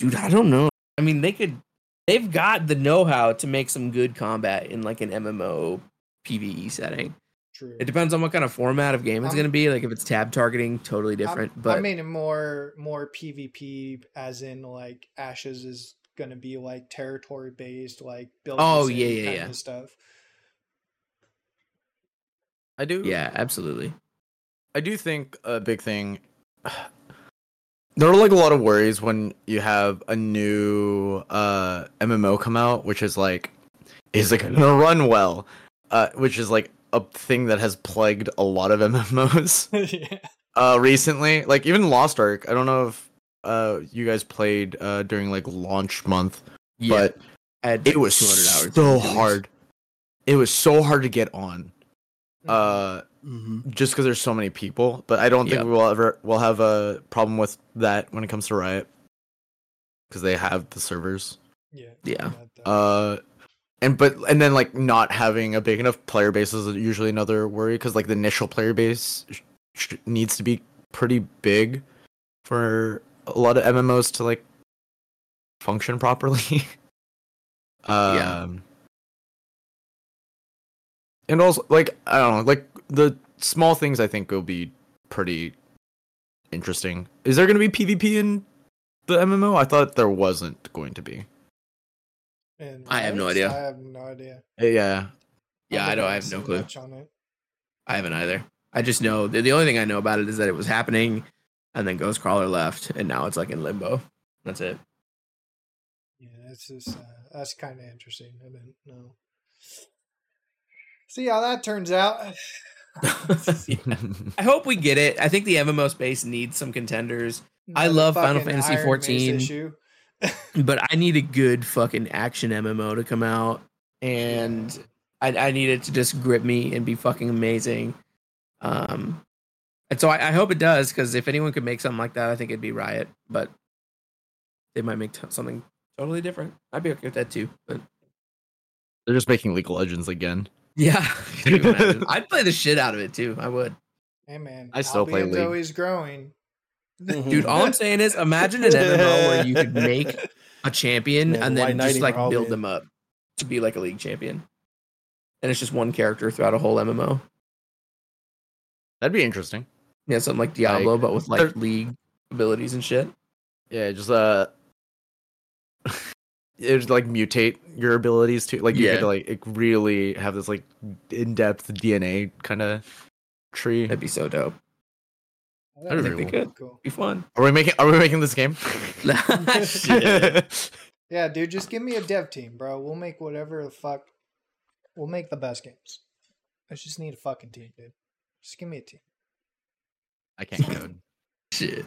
Dude, I don't know. I mean, they could. They've got the know-how to make some good combat in like an MMO PVE setting. True. It depends on what kind of format of game it's Um, going to be. Like if it's tab targeting, totally different. I'm, but I mean more more PvP, as in like Ashes is going to be like territory based, like build. Oh, yeah, yeah, kind yeah. of stuff. I do. yeah, absolutely. I do think a big thing. There are like a lot of worries when you have a new uh MMO come out, which is like, is it gonna run well? Uh, which is like a thing that has plagued a lot of [LAUGHS] MMOs [LAUGHS] yeah. uh recently. Like even Lost Ark. I don't know if uh you guys played uh during like launch month, Yeah, but it was 200 hours so hard. It was so hard to get on. Uh Mm-hmm. just because there's so many people. But I don't think Yep. we'll ever we'll have a problem with that when it comes to Riot because they have the servers. yeah. Yeah. that- that- Uh, and but and then like not having a big enough player base is usually another worry because like the initial player base sh- sh- needs to be pretty big for a lot of MMOs to like function properly. [LAUGHS] um, Yeah. And also, like I don't know, like the small things I think will be pretty interesting. Is there going to be PvP in the MMO? I thought there wasn't going to be. and I have no idea. I have no idea. Uh, Yeah, Yeah, I don't don't. I have no clue. on it. I haven't either. I just know the, the only thing I know about it is that it was happening, and then Ghostcrawler left, and now it's like in limbo. That's it. Yeah, that's just uh, that's kind of interesting. I didn't know. See how that turns out. [LAUGHS] [LAUGHS] I hope we get it. I think the MMO space needs some contenders, I love Final Fantasy Iron 14. [LAUGHS] but I need a good fucking action MMO to come out, and I, I need it to just grip me and be fucking amazing. Um, and so I, I hope it does because if anyone could make something like that, I think it'd be Riot. But they might make t- something totally different. I'd be okay with that too. But they're just making League of Legends again. Yeah, [LAUGHS] Can you imagine? I'd play the shit out of it too. I would. Hey man, I still play League. always growing. [LAUGHS] Dude, all I'm saying is imagine an MMO where you could make a champion Yeah, and then just like build Albion. them up to be like a league champion. And it's just one character throughout a whole MMO. That'd be interesting. Yeah, something like Diablo, Like, but with like league abilities and shit. Yeah, just uh, it would like mutate your abilities to like you Yeah. could like it really have this like in depth DNA kind of tree. That'd be so dope. That I would think be they cool. could. Cool. Be fun. Are we making Are we making this game? [LAUGHS] [LAUGHS] Yeah, dude, just give me a dev team, bro. We'll make whatever the fuck. We'll make the best games. I just need a fucking team, dude. Just give me a team. I can't code. [LAUGHS] Shit.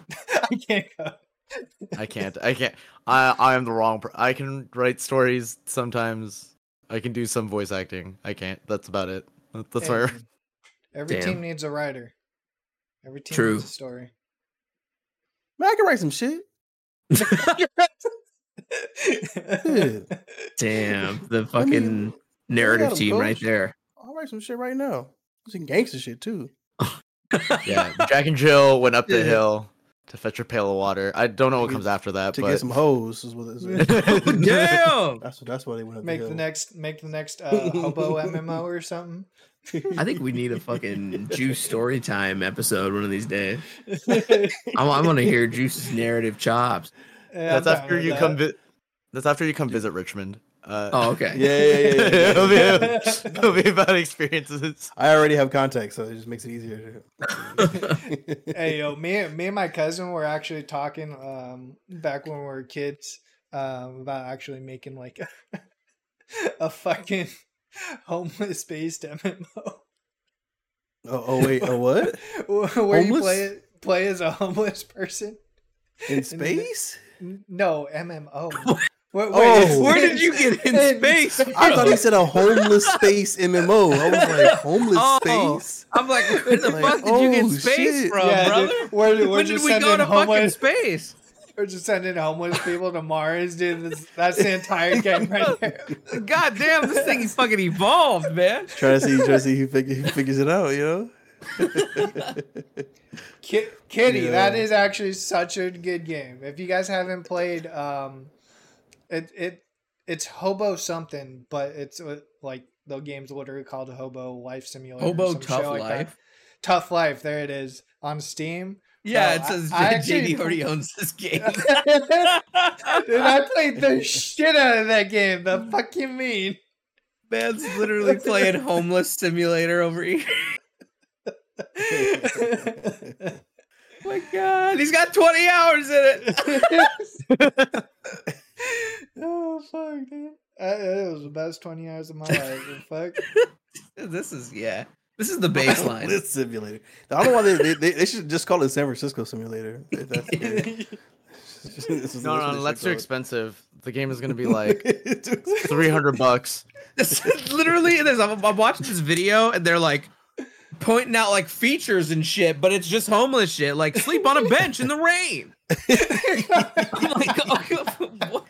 I can't go. I can't. I can't. I I am the wrong. Per- I can write stories sometimes. I can do some voice acting. I can't. That's about it. That's Hey, where. Every Damn. team needs a writer. Every team True. needs a story. Man, I can write some shit. Shit. [LAUGHS] Damn. The I mean, fucking narrative got 'em, team right there. I'll write some shit right now. Some gangster shit too. [LAUGHS] Yeah, Jack and Jill went up the Yeah. hill to fetch a pail of water. I don't know what comes after that, To but get some hoes is what it is. [LAUGHS] Damn. That's what that's what they went up make the the next make the next uh, [LAUGHS] hobo MMO or something. I think we need a fucking [LAUGHS] Juice story time episode one of these days. I, I want to hear Juice's narrative chops. Yeah, that's I'm down after you that. come. Vi- that's after you come visit Richmond. Uh, Oh, okay. [LAUGHS] Yeah, yeah, yeah, yeah, yeah. it'll, be, [LAUGHS] it'll be about experiences. I already have contacts, so it just makes it easier. to- [LAUGHS] hey yo, me me and my cousin were actually talking um back when we were kids um about actually making like a, a fucking homeless based MMO oh, oh wait, a what? where you play it play as a homeless person. In space? N- No MMO. Wait, Oh. [LAUGHS] Where did you get in [LAUGHS] space? [LAUGHS] I thought he said a homeless space MMO. I was like, homeless Oh. space? I'm like, where the Like, fuck did you get oh, space shit. from, Yeah, brother? dude, where, where when did we go in to fucking homeless? space? We're just sending homeless people to Mars, dude. That's, that's the entire game right there. God damn, this thing is fucking evolved, man. Try to see, try to see who, fig- who figures it out. You know. Ki- Kitty, that Yeah. is actually such a good game. If you guys haven't played, um, it it it's Hobo something, but it's uh, like the game's literally called Hobo Life Simulator. Hobo Tough like that. Life. Tough Life. There it is on Steam. Yeah, Bro, it says I- I JD already owns this game. [LAUGHS] Dude, I played the shit out of that game. The fuck you mean? Man's literally playing homeless simulator over here. oh [LAUGHS] my god, he's got 20 hours in it. [LAUGHS] oh fuck, dude. Uh, it was the best twenty hours of my life. Fuck. [LAUGHS] this is yeah. This is the [LAUGHS] baseline. this simulator. I don't know why they, they, they, they should just call it San Francisco Simulator. if that's the- This is- No, no, they that's should too expensive. The game is gonna be like [LAUGHS] three hundred bucks. This is literally there's I'm, I'm watching this video and they're like pointing out like features and shit, but it's just homeless shit, like sleep on a bench in the rain. I'm like, oh, what?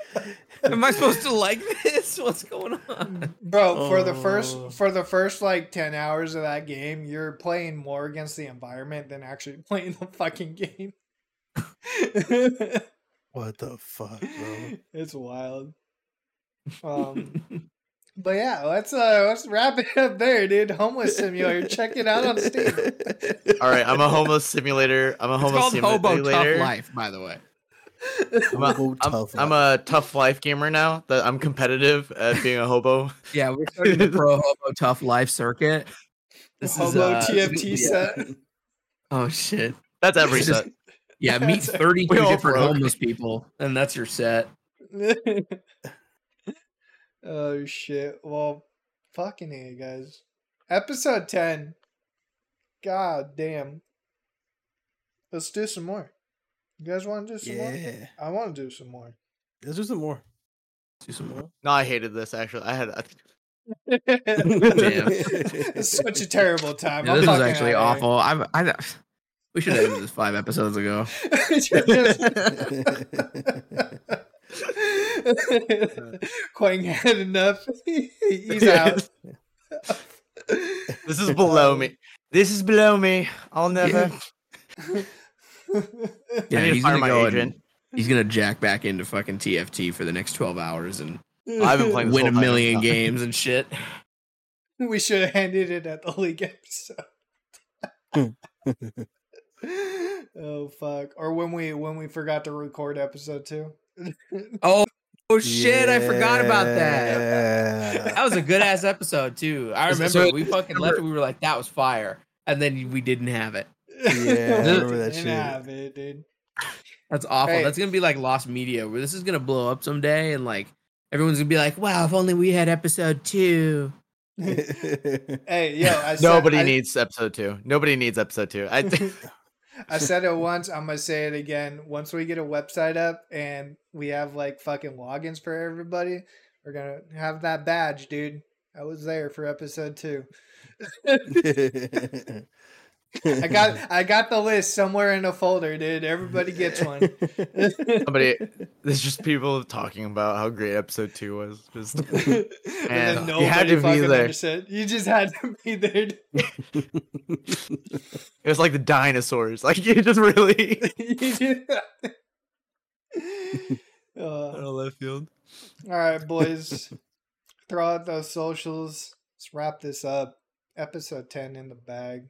am I supposed to like this? [LAUGHS] What's going on? Bro, for the first Oh. for the first like ten hours of that game, you're playing more against the environment than actually [LAUGHS] playing the fucking game. What the fuck, bro? [LAUGHS] it's wild. Um but yeah, let's uh let's wrap it up there, dude. Homeless simulator. Check it out on Steam. [LAUGHS] All right, I'm a homeless simulator. I'm a It's homeless called Hobo simulator. Tough Life, by the way. I'm a, Hobo I'm- tough I'm life. a tough life gamer now. That I'm competitive at being a hobo. [LAUGHS] Yeah, we're starting the [LAUGHS] pro hobo tough life circuit. This is, Hobo uh, TFT yeah. set. Oh shit. That's every It's just- set. Yeah, meet That's- 32 different broke. homeless people, and that's your set. Oh shit. Well, fucking A, guys. Episode 10. God damn. Let's do some more. You guys want to do some more? Yeah. I want to do some more. Let's do some more. Do some more. No, I hated this actually. I had a, [LAUGHS] it's such a terrible time. Yeah, this is fucking actually awful. I'm, I, we should have ended this five episodes ago. [LAUGHS] [LAUGHS] here. Quang had enough. [LAUGHS] He's out. this is below me. This is below me. I'll never. [LAUGHS] Yeah, I need to he's gonna my go agent. and he's gonna jack back into fucking TFT for the next twelve hours and I've been playing win a whole time. million games and shit. [LAUGHS] We should have handed it at the league episode. oh fuck! Or when we when we forgot to record episode two. Oh, oh shit! I forgot about that. That was a good ass episode too. I remember so- we fucking left and we were like, "That was fire," and then we didn't have it. Yeah, I remember that Didn't shit. have it, dude. That's awful. Hey. That's gonna be like lost media, where this is gonna blow up someday, and like everyone's gonna be like, "Wow, if only we had episode two. [LAUGHS] Hey, yo, I said, Nobody I, needs episode two. Nobody needs episode two. I [LAUGHS] [LAUGHS] I said it once. I'm gonna say it again. Once we get a website up and we have like fucking logins for everybody, we're gonna have that badge, dude. I was there for episode two. [LAUGHS] [LAUGHS] I got I got the list somewhere in a folder, dude. Everybody gets one. [LAUGHS] somebody. There's just people talking about how great episode two was. Just [LAUGHS] and Man, then you had to be there. understood. You just had to be there. [LAUGHS] it was like the dinosaurs. Like you just really. You just- Uh, left field. all right, boys. Throw out those socials. Let's wrap this up. Episode 10 in the bag.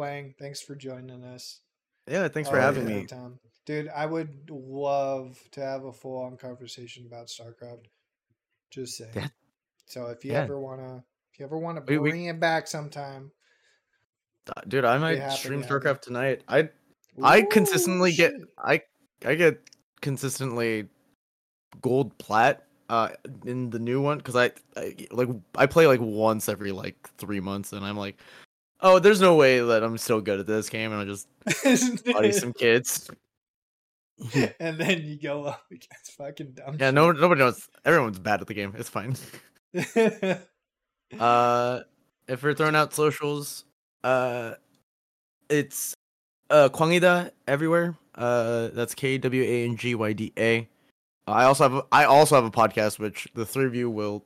Quang, thanks for joining us. Yeah, thanks for Oh, having yeah, me. Tom. Dude, I would love to have a full on conversation about StarCraft. Just say. Yeah. So if you Yeah. ever wanna if you ever wanna We- we- bring it back sometime. Uh, Dude, I might stream it happen. StarCraft tonight. I I Ooh, consistently get. I I get consistently gold plat uh in the new one because I, I like I play like once every like three months and I'm like oh there's no way that I'm still good at this game and I just buddy [LAUGHS] some kids and then you go up against fucking dumb yeah no nobody knows everyone's bad at the game it's fine [LAUGHS] uh if we're throwing out socials uh it's uh Kwangyda everywhere Uh, that's K W A N G Y D A. I also have I also have a podcast which the three of you will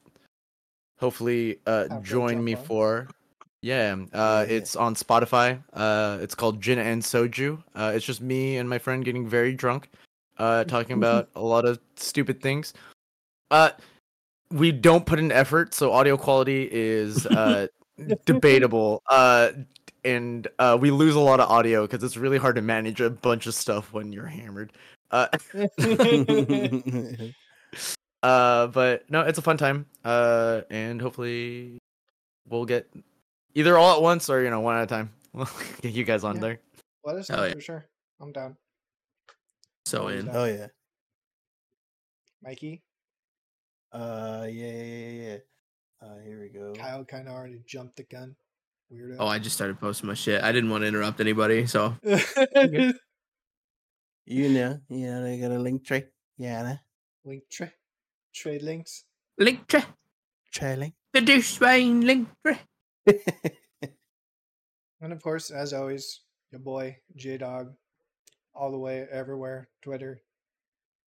hopefully uh, join me on. for. Yeah, uh, Yeah. it's on Spotify. Uh, it's called Gin and Soju. Uh, it's just me and my friend getting very drunk, uh, talking about [LAUGHS] a lot of stupid things. Uh, we don't put in effort, so audio quality is uh, [LAUGHS] debatable. Uh, and uh, we lose a lot of audio because it's really hard to manage a bunch of stuff when you're hammered. Uh, [LAUGHS] uh, but no, it's a fun time. Uh, and hopefully we'll get either all at once or you know one at a time. We'll [LAUGHS] get you guys on Yeah. there. Let us Hell know yeah. for sure. I'm down. So Always in. down. oh yeah. Mikey, Uh, yeah, yeah, yeah, yeah. Uh, here we go. Kyle kind of already jumped the gun. Weirdo. Oh, I just started posting my shit. I didn't want to interrupt anybody, so [LAUGHS] You know, you know, they got a link tree. Yeah, Link tree, trade links. link tree, trailing. the douchebag link tre. [LAUGHS] And of course, as always, your boy J Dog, all the way everywhere, Twitter,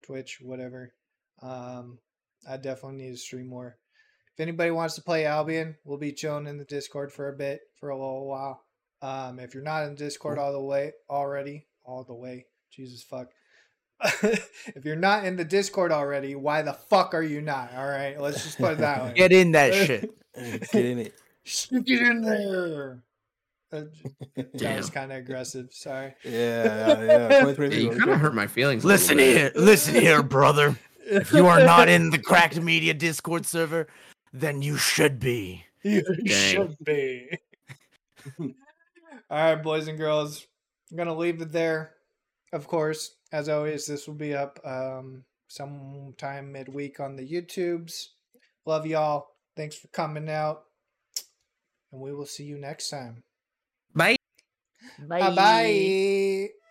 Twitch, whatever. Um, I definitely need to stream more. If anybody wants to play Albion, we'll be chilling in the Discord for a bit, for a little while. Um, if you're not in Discord all the way already, all the way, Jesus fuck. [LAUGHS] if you're not in the Discord already, why the fuck are you not? All right, let's just put it that [LAUGHS] way. Get in that shit. Get in it. Get in there. That [LAUGHS] was kind of aggressive. Sorry. Yeah, yeah. [LAUGHS] yeah. Yeah, you kind of hurt my feelings. Listen here, listen here, brother. If you are not in the [LAUGHS] Cracked Media Discord server, then you should be. You Dang. should be. All right, boys and girls. I'm gonna leave it there. Of course, as always, this will be up um, sometime midweek on the YouTubes. Love y'all. Thanks for coming out, and we will see you next time. Bye. Bye bye.